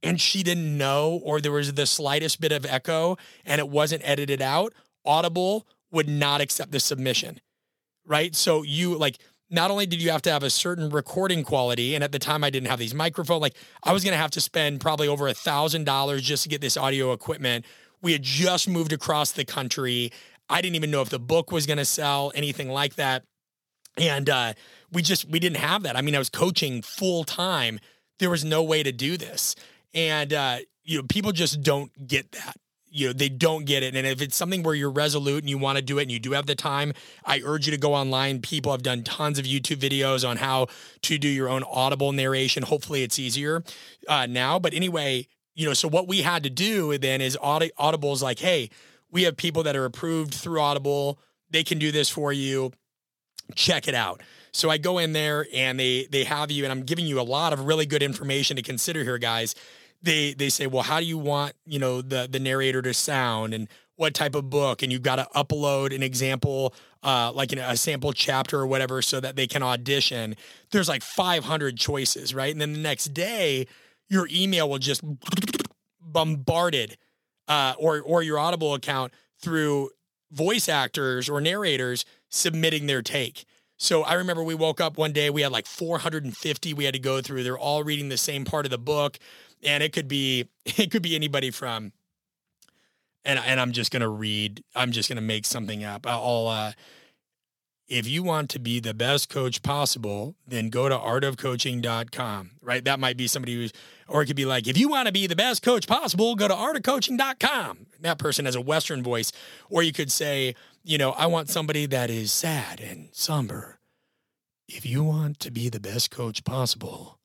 Speaker 1: and she didn't know, or there was the slightest bit of echo and it wasn't edited out, Audible would not accept the submission. Right? So you like not only did you have to have a certain recording quality, and at the time I didn't have these microphones, like I was gonna have to spend probably over a thousand dollars just to get this audio equipment. We had just moved across the country. I didn't even know if the book was gonna sell, anything like that. And uh, we just we didn't have that. I mean, I was coaching full time. There was no way to do this. And uh, you know, people just don't get that you know they don't get it. And if it's something where you're resolute and you want to do it and you do have the time i urge you to go online. People have done tons of youtube videos on how to do your own audible narration. Hopefully it's easier uh, now. But anyway you know so what we had to do then is Audi- audible's like hey we have people that are approved through audible. They can do this for you. Check it out. So i go in there and they they have you and i'm giving you a lot of really good information to consider here guys they they say, well, how do you want you know the the narrator to sound and what type of book, and you've got to upload an example, uh, like a sample chapter or whatever, so that they can audition. There's like 500 choices, right? And then the next day, your email will just bombarded, uh, or or your Audible account through voice actors or narrators submitting their take. So I remember we woke up one day, we had like 450 we had to go through. They're all reading the same part of the book and it could be *laughs* it could be anybody from and and I'm just gonna read. I'm just gonna make something up. I'll uh, if you want to be the best coach possible, then go to artofcoaching.com. Right? That might be somebody who's or it could be like, if you want to be the best coach possible, go to artofcoaching.com. That person has a Western voice. Or you could say, you know, I want somebody that is sad and somber. If you want to be the best coach possible,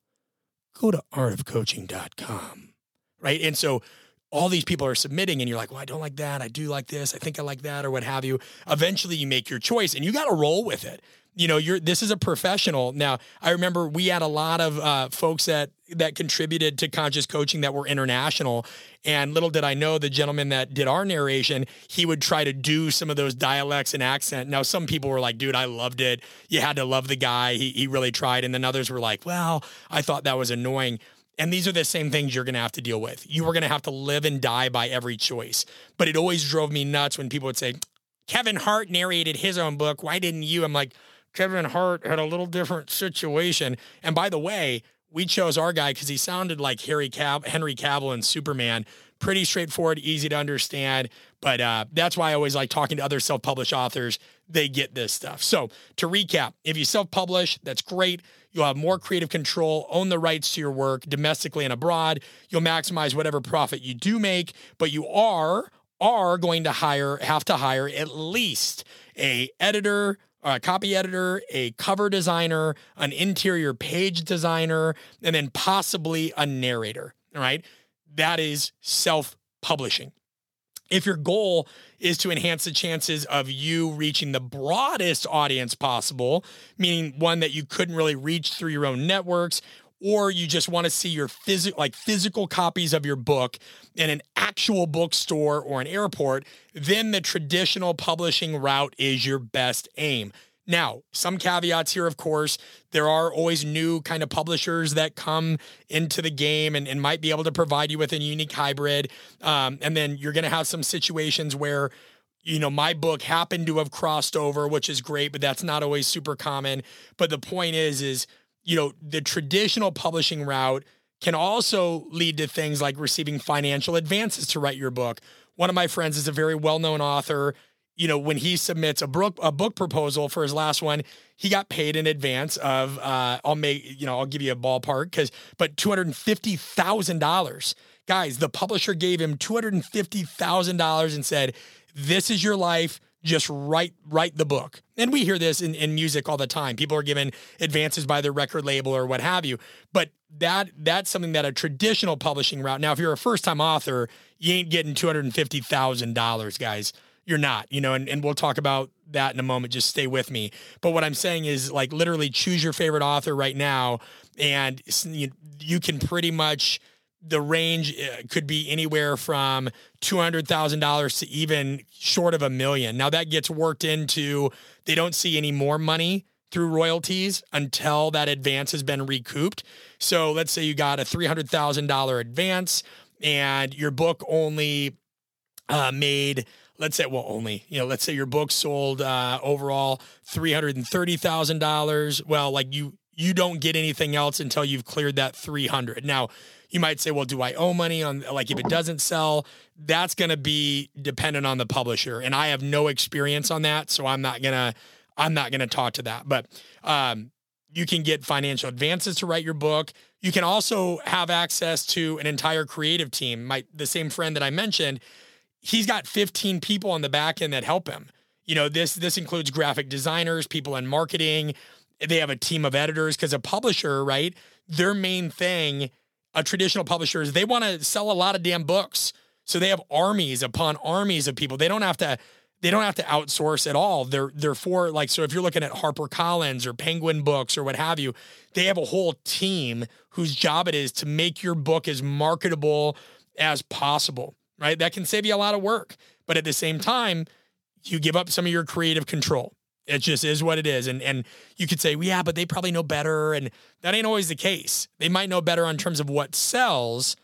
Speaker 1: go to artofcoaching.com. Right. And so all these people are submitting and you're like, well, I don't like that. I do like this. I think I like that or what have you. Eventually you make your choice and you got to roll with it you know, you're this is a professional. Now, I remember we had a lot of uh, folks that that contributed to conscious coaching that were international. And little did I know the gentleman that did our narration, he would try to do some of those dialects and accent. Now, some people were like, dude, I loved it. You had to love the guy. He, he really tried. And then others were like, well, I thought that was annoying. And these are the same things you're going to have to deal with. You were going to have to live and die by every choice. But it always drove me nuts when people would say, Kevin Hart narrated his own book. Why didn't you? I'm like, Kevin Hart had a little different situation. And by the way, we chose our guy because he sounded like Harry Cav- Henry Cavill and Superman. Pretty straightforward, easy to understand. But uh, that's why I always like talking to other self published authors. They get this stuff. So to recap, if you self publish, that's great. You'll have more creative control, own the rights to your work domestically and abroad. You'll maximize whatever profit you do make, but you are are going to hire have to hire at least a editor a copy editor, a cover designer, an interior page designer, and then possibly a narrator. Right. That is self publishing. If your goal is to enhance the chances of you reaching the broadest audience possible, meaning one that you couldn't really reach through your own networks, or you just want to see your physical like physical copies of your book in an actual bookstore or an airport, then the traditional publishing route is your best aim. Now, some caveats here, of course. There are always new kind of publishers that come into the game and, and might be able to provide you with a unique hybrid. Um, and then you're going to have some situations where, you know, my book happened to have crossed over, which is great, but that's not always super common. But the point is, is, you know, the traditional publishing route can also lead to things like receiving financial advances to write your book. One of my friends is a very well known author you know, when he submits a book a book proposal for his last one, he got paid in advance of uh, I'll make you know I'll give you a ballpark because but two hundred and fifty thousand dollars, guys. The publisher gave him two hundred and fifty thousand dollars and said, "This is your life." Just write write the book, and we hear this in, in music all the time. People are given advances by their record label or what have you. But that that's something that a traditional publishing route. Now, if you're a first time author, you ain't getting two hundred and fifty thousand dollars, guys you're not, you know, and, and we'll talk about that in a moment. Just stay with me. But what I'm saying is like literally choose your favorite author right now and you, you can pretty much the range uh, could be anywhere from $200,000 to even short of a million. Now that gets worked into, they don't see any more money through royalties until that advance has been recouped. So let's say you got a $300,000 advance and your book only uh, made let's say well only you know let's say your book sold uh, overall $330000 well like you you don't get anything else until you've cleared that 300 now you might say well do i owe money on like if it doesn't sell that's going to be dependent on the publisher and i have no experience on that so i'm not to i'm not to talk to that but um, you can get financial advances to write your book you can also have access to an entire creative team my the same friend that i mentioned he's got 15 people on the back end that help him. You know, this this includes graphic designers, people in marketing. They have a team of editors because a publisher, right? Their main thing, a traditional publisher, is they want to sell a lot of damn books. So they have armies upon armies of people. They don't have to they don't have to outsource at all. They're they're for like so if you're looking at Harper Collins or Penguin Books or what have you, they have a whole team whose job it is to make your book as marketable as possible right? That can save you a lot of work. But at the same time, you give up some of your creative control. It just is what it is. And and you could say, well, yeah, but they probably know better. And that ain't always the case. They might know better on terms of what sells,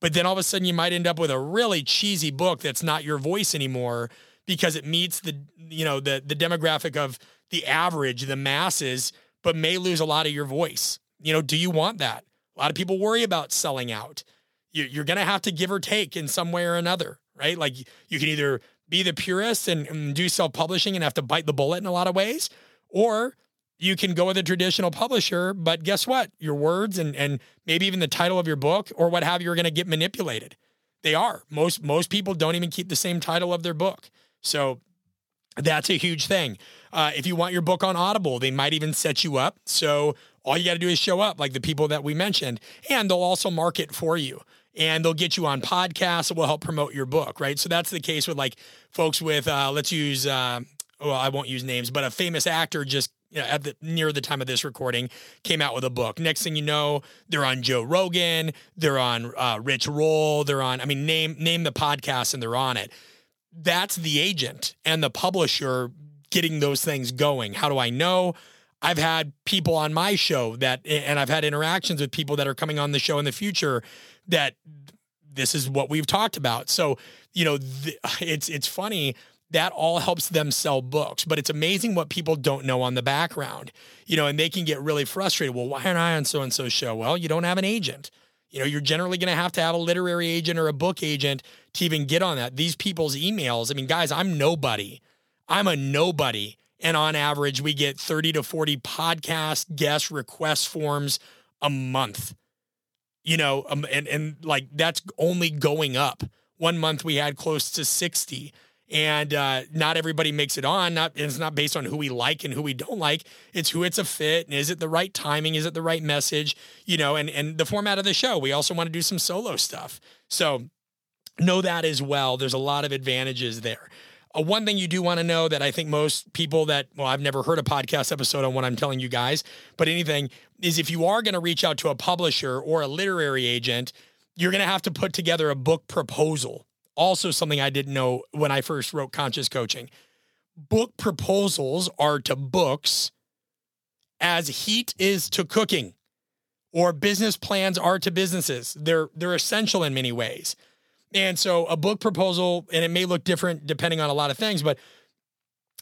Speaker 1: but then all of a sudden you might end up with a really cheesy book that's not your voice anymore because it meets the you know the the demographic of the average, the masses, but may lose a lot of your voice. You know, do you want that? A lot of people worry about selling out you're to have to give or take in some way or another, right? Like you can either be the purist and, and do self publishing and have to bite the bullet in a lot of ways, or you can go with a traditional publisher. But guess what? Your words and, and maybe even the title of your book or what have you are going to get manipulated. They are. Most most people don't even keep the same title of their book. So that's a huge thing. Uh, if you want your book on Audible, they might even set you up. So all you got to do is show up, like the people that we mentioned, and they'll also market for you and they'll get you on podcasts that will help promote your book, right? So that's the case with like folks with, uh, let's use, uh, well, I won't use names, but a famous actor just you know, at the near the time of this recording came out with a book. Next thing you know, they're on Joe Rogan, they're on uh, Rich Roll, they're on. I mean, name name the podcast and they're on it. That's the agent and the publisher getting those things going. How do I know? I've had people on my show that, and I've had interactions with people that are coming on the show in the future that this is what we've talked about. So, you know, th- *sighs* it's it's funny that all helps them sell books, but it's amazing what people don't know on the background. You know, and they can get really frustrated. Well, why aren't I on so and so show? Well, you don't have an agent. You know, you're generally going to have to have a literary agent or a book agent to even get on that. These people's emails, I mean, guys, I'm nobody. I'm a nobody. And on average, we get 30 to 40 podcast guest request forms a month you know, um, and and like that's only going up. One month we had close to 60 and uh, not everybody makes it on. Not it's not based on who we like and who we don't like. It's who it's a fit and is it the right timing? Is it the right message? You know, and and the format of the show. We also want to do some solo stuff. So know that as well. There's a lot of advantages there. Uh, one thing you do want to know that I think most people that, well, I've never heard a podcast episode on what I'm telling you guys, but anything is if you are going to reach out to a publisher or a literary agent, you're going to have to put together a book proposal. Also, something I didn't know when I first wrote Conscious Coaching. Book proposals are to books as heat is to cooking or business plans are to businesses. They're they're essential in many ways. And so a book proposal, and it may look different depending on a lot of things, but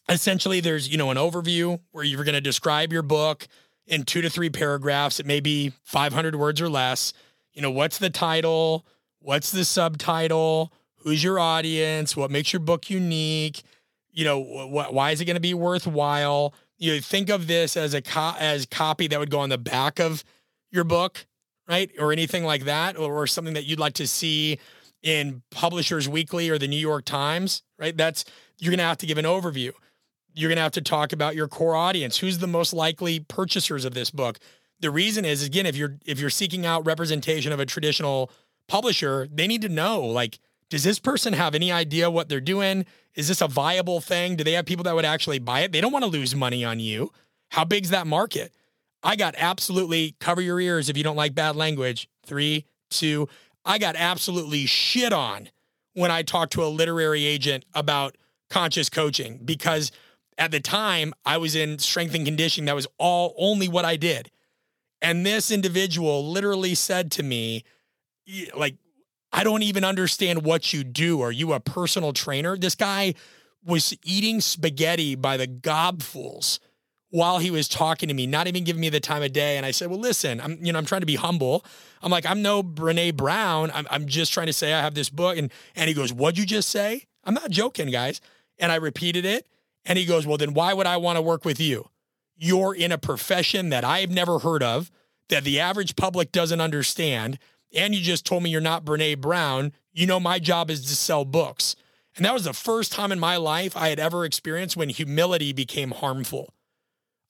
Speaker 1: essentially there's, you know, an overview where you're going to describe your book in two to three paragraphs. It may be 500 words or less. You know, what's the title? What's the subtitle? Who's your audience? What makes your book unique? You know, wh- why is it going to be worthwhile? You think of this as a co- as copy that would go on the back of your book, right? Or anything like that, or something that you'd like to see in Publishers Weekly or the New York Times, right? That's you're going to have to give an overview. You're going to have to talk about your core audience. Who's the most likely purchasers of this book? The reason is again if you're if you're seeking out representation of a traditional publisher, they need to know like does this person have any idea what they're doing? Is this a viable thing? Do they have people that would actually buy it? They don't want to lose money on you. How big's that market? I got absolutely cover your ears if you don't like bad language. Three, two, I got absolutely shit on when I talked to a literary agent about conscious coaching because at the time I was in strength and conditioning. That was all only what I did. And this individual literally said to me, like, I don't even understand what you do. Are you a personal trainer? This guy was eating spaghetti by the gobfuls while he was talking to me, not even giving me the time of day. And I said, Well, listen, I'm, you know, I'm trying to be humble. I'm like, I'm no Brene Brown. I'm, I'm just trying to say I have this book. And and he goes, What'd you just say? I'm not joking, guys. And I repeated it. And he goes, Well, then why would I want to work with you? You're in a profession that I've never heard of, that the average public doesn't understand. And you just told me you're not Brene Brown. You know, my job is to sell books. And that was the first time in my life I had ever experienced when humility became harmful.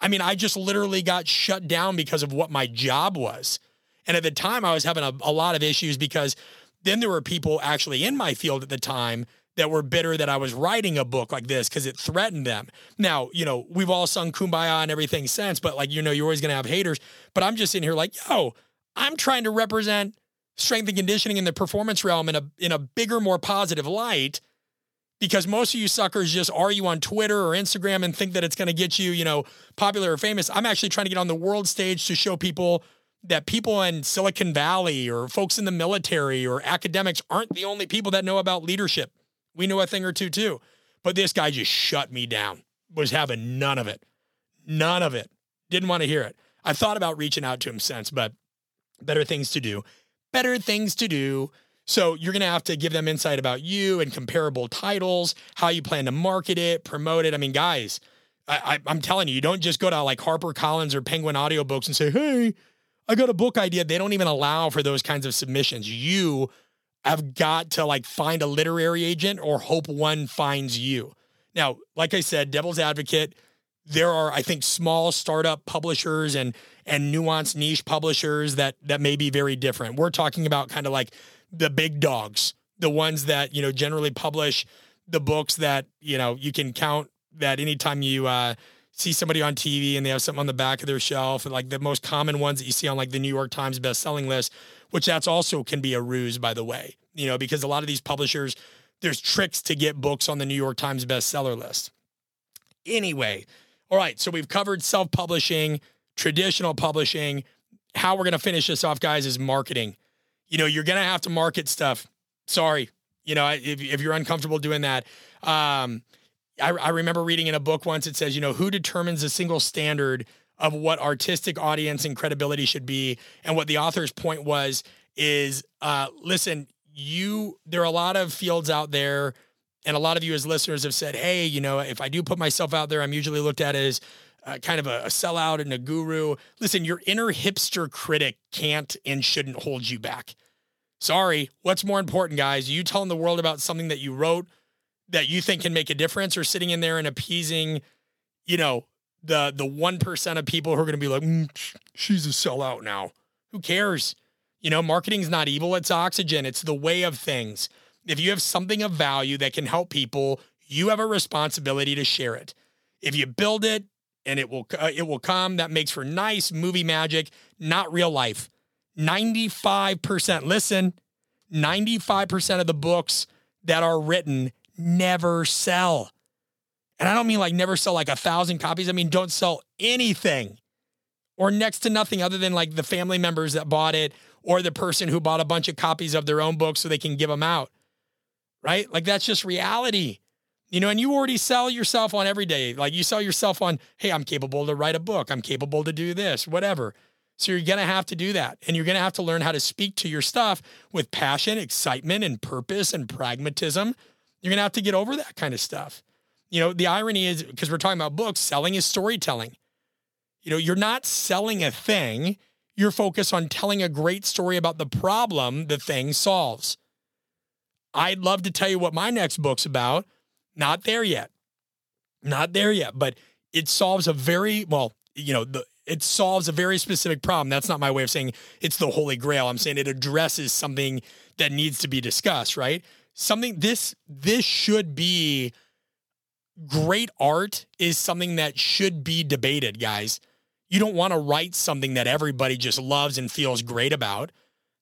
Speaker 1: I mean, I just literally got shut down because of what my job was. And at the time, I was having a, a lot of issues because then there were people actually in my field at the time that were bitter that I was writing a book like this because it threatened them. Now, you know, we've all sung kumbaya and everything since, but like, you know, you're always going to have haters. But I'm just in here like, yo, I'm trying to represent strength and conditioning in the performance realm in a in a bigger, more positive light. Because most of you suckers just are you on Twitter or Instagram and think that it's going to get you, you know, popular or famous. I'm actually trying to get on the world stage to show people that people in Silicon Valley or folks in the military or academics aren't the only people that know about leadership. We know a thing or two too. But this guy just shut me down, was having none of it. None of it. Didn't want to hear it. I thought about reaching out to him since, but better things to do. Better things to do. So you're going to have to give them insight about you and comparable titles, how you plan to market it, promote it. I mean, guys, I, am telling you, you don't just go to like Harper Collins or Penguin Audiobooks and say, hey, I got a book idea. They don't even allow for those kinds of submissions. You have got to like find a literary agent or hope one finds you. Now, like I said, devil's advocate, there are I think small startup publishers and and nuanced niche publishers that that may be very different. We're talking about kind of like the big dogs, the ones that, you know, generally publish the books that, you know, you can count that anytime you uh see somebody on TV and they have something on the back of their shelf, and like the most common ones that you see on like the New York Times best-selling list, which that's also can be a ruse, by the way, you know, because a lot of these publishers, there's tricks to get books on the New York Times bestseller list. Anyway, all right, so we've covered self-publishing, traditional publishing. How we're gonna finish this off, guys, is marketing. You know, you're gonna have to market stuff. Sorry, you know, if, if you're uncomfortable doing that. Um, I, I remember reading in a book once it says, you know, who determines a single standard of what artistic audience and credibility should be? And what the author's point was is, uh, listen, you there are a lot of fields out there, and a lot of you as listeners have said, hey, you know, if I do put myself out there, I'm usually looked at as uh, kind of a, a sellout and a guru. Listen, your inner hipster critic can't and shouldn't hold you back. Sorry, what's more important, guys? You telling the world about something that you wrote that you think can make a difference or sitting in there and appeasing, you know, the the 1% of people who are going to be like, mm, she's a sellout now. Who cares? You know, marketing's not evil, it's oxygen, it's the way of things. If you have something of value that can help people, you have a responsibility to share it. If you build it and it will uh, it will come, that makes for nice movie magic, not real life. 95%, listen, 95% of the books that are written never sell. And I don't mean like never sell like a thousand copies. I mean, don't sell anything or next to nothing other than like the family members that bought it or the person who bought a bunch of copies of their own book so they can give them out. Right? Like that's just reality. You know, and you already sell yourself on every day. Like you sell yourself on, hey, I'm capable to write a book. I'm capable to do this, whatever. So you're going to have to do that. And you're going to have to learn how to speak to your stuff with passion, excitement, and purpose and pragmatism you're going to have to get over that kind of stuff. You know, the irony is because we're talking about books, selling is storytelling. You know, you're not selling a thing, you're focused on telling a great story about the problem the thing solves. I'd love to tell you what my next book's about. Not there yet. Not there yet, but it solves a very, well, you know, the, it solves a very specific problem. That's not my way of saying it's the holy grail. I'm saying it addresses something that needs to be discussed, right? something this this should be great art is something that should be debated, guys. You don't want to write something that everybody just loves and feels great about.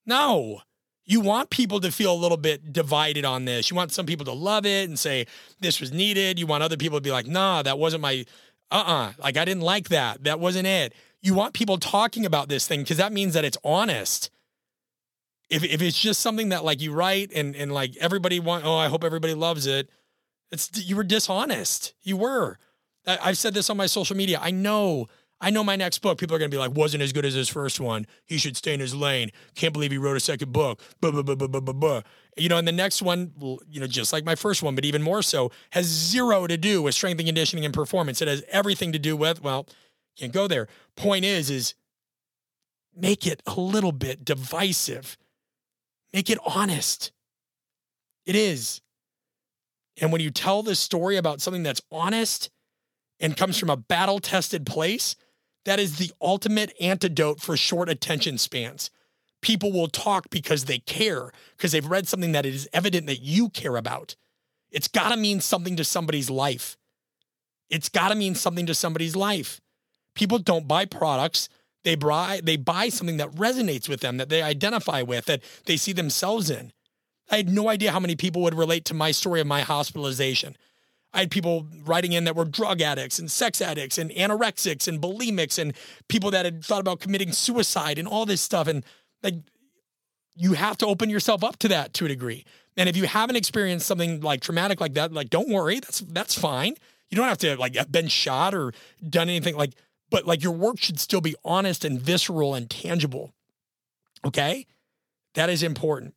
Speaker 1: No. You want people to feel a little bit divided on this. You want some people to love it and say this was needed. You want other people to be like, nah, that wasn't my uh-uh. Like I didn't like that. That wasn't it. You want people talking about this thing because that means that it's honest. If if it's just something that like you write and and like everybody want, oh, I hope everybody loves it. It's you were dishonest. You were. I, I've said this on my social media. I know I know my next book, people are going to be like, wasn't as good as his first one. He should stay in his lane. Can't believe he wrote a second book. You know, and the next one, you know, just like my first one, but even more so, has zero to do with strength and conditioning and performance. It has everything to do with, well, can't go there. Point is, is make it a little bit divisive. Make it honest. It is. And when you tell this story about something that's honest and comes from a battle tested place, that is the ultimate antidote for short attention spans. People will talk because they care, because they've read something that it is evident that you care about. It's got to mean something to somebody's life. It's got to mean something to somebody's life. People don't buy products. They buy they buy something that resonates with them, that they identify with, that they see themselves in. I had no idea how many people would relate to my story of my hospitalization. I had people writing in that were drug addicts and sex addicts and anorexics and bulimics and people that had thought about committing suicide and all this stuff. And like, you have to open yourself up to that to a degree. And if you haven't experienced something like traumatic like that, like, don't worry, that's that's fine. You don't have to like have been shot or done anything like, but like your work should still be honest and visceral and tangible. Okay, that is important.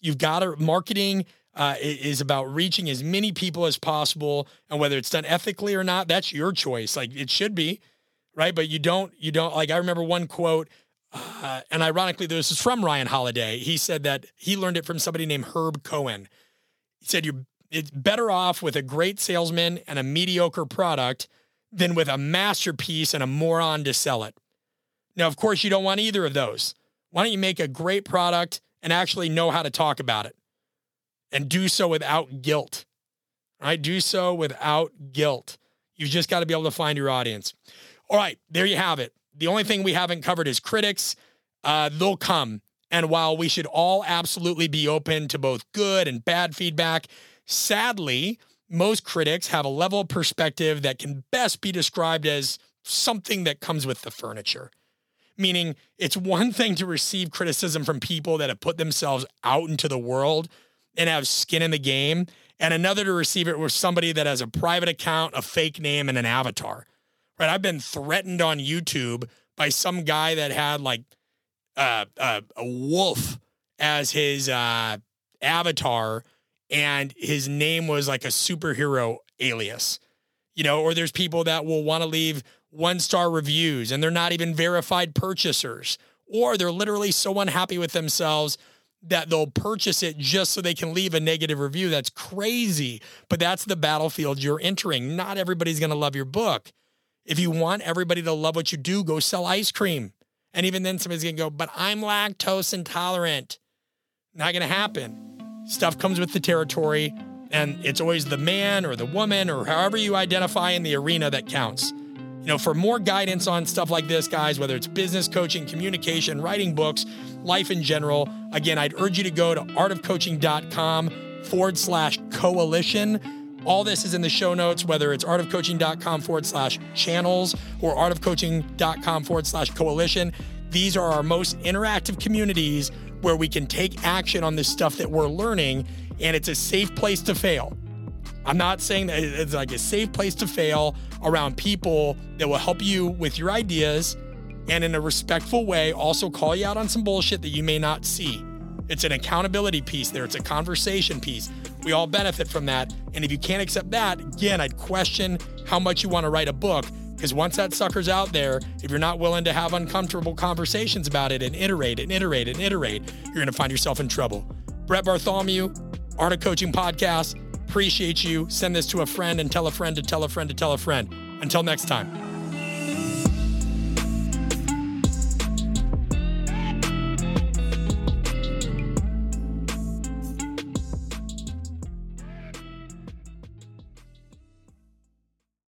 Speaker 1: You've got to marketing uh, is about reaching as many people as possible, and whether it's done ethically or not, that's your choice. Like it should be, right? But you don't, you don't. Like I remember one quote, uh, and ironically, this is from Ryan Holiday. He said that he learned it from somebody named Herb Cohen. He said you're it's better off with a great salesman and a mediocre product than with a masterpiece and a moron to sell it. Now, of course, you don't want either of those. Why don't you make a great product and actually know how to talk about it? And do so without guilt. Right? Do so without guilt. You've just got to be able to find your audience. All right, there you have it. The only thing we haven't covered is critics. Uh, they'll come. And while we should all absolutely be open to both good and bad feedback, sadly, most critics have a level of perspective that can best be described as something that comes with the furniture. Meaning, it's one thing to receive criticism from people that have put themselves out into the world and have skin in the game, and another to receive it with somebody that has a private account, a fake name, and an avatar. Right? I've been threatened on YouTube by some guy that had like uh, uh, a wolf as his uh, avatar, and his name was like a superhero alias. You know, or there's people that will want to leave one star reviews and they're not even verified purchasers, or they're literally so unhappy with themselves that they'll purchase it just so they can leave a negative review. That's crazy. But that's the battlefield you're entering. Not everybody's going to love your book. If you want everybody to love what you do, go sell ice cream. And even then, somebody's going to go, but I'm lactose intolerant. Not going to happen. Stuff comes with the territory, and it's always the man or the woman or however you identify in the arena that counts. You know, for more guidance on stuff like this, guys, whether it's business coaching, communication, writing books, life in general, again, I'd urge you to go to artofcoaching.com forward slash coalition. All this is in the show notes, whether it's artofcoaching.com forward slash channels or artofcoaching.com forward slash coalition. These are our most interactive communities where we can take action on this stuff that we're learning, and it's a safe place to fail. I'm not saying that it's like a safe place to fail around people that will help you with your ideas and in a respectful way also call you out on some bullshit that you may not see. It's an accountability piece there, it's a conversation piece. We all benefit from that. And if you can't accept that, again, I'd question how much you want to write a book. Because once that sucker's out there, if you're not willing to have uncomfortable conversations about it and iterate and iterate and iterate, you're going to find yourself in trouble. Brett Bartholomew, Art of Coaching Podcast. Appreciate you. Send this to a friend and tell a friend to tell a friend to tell a friend. Until next time.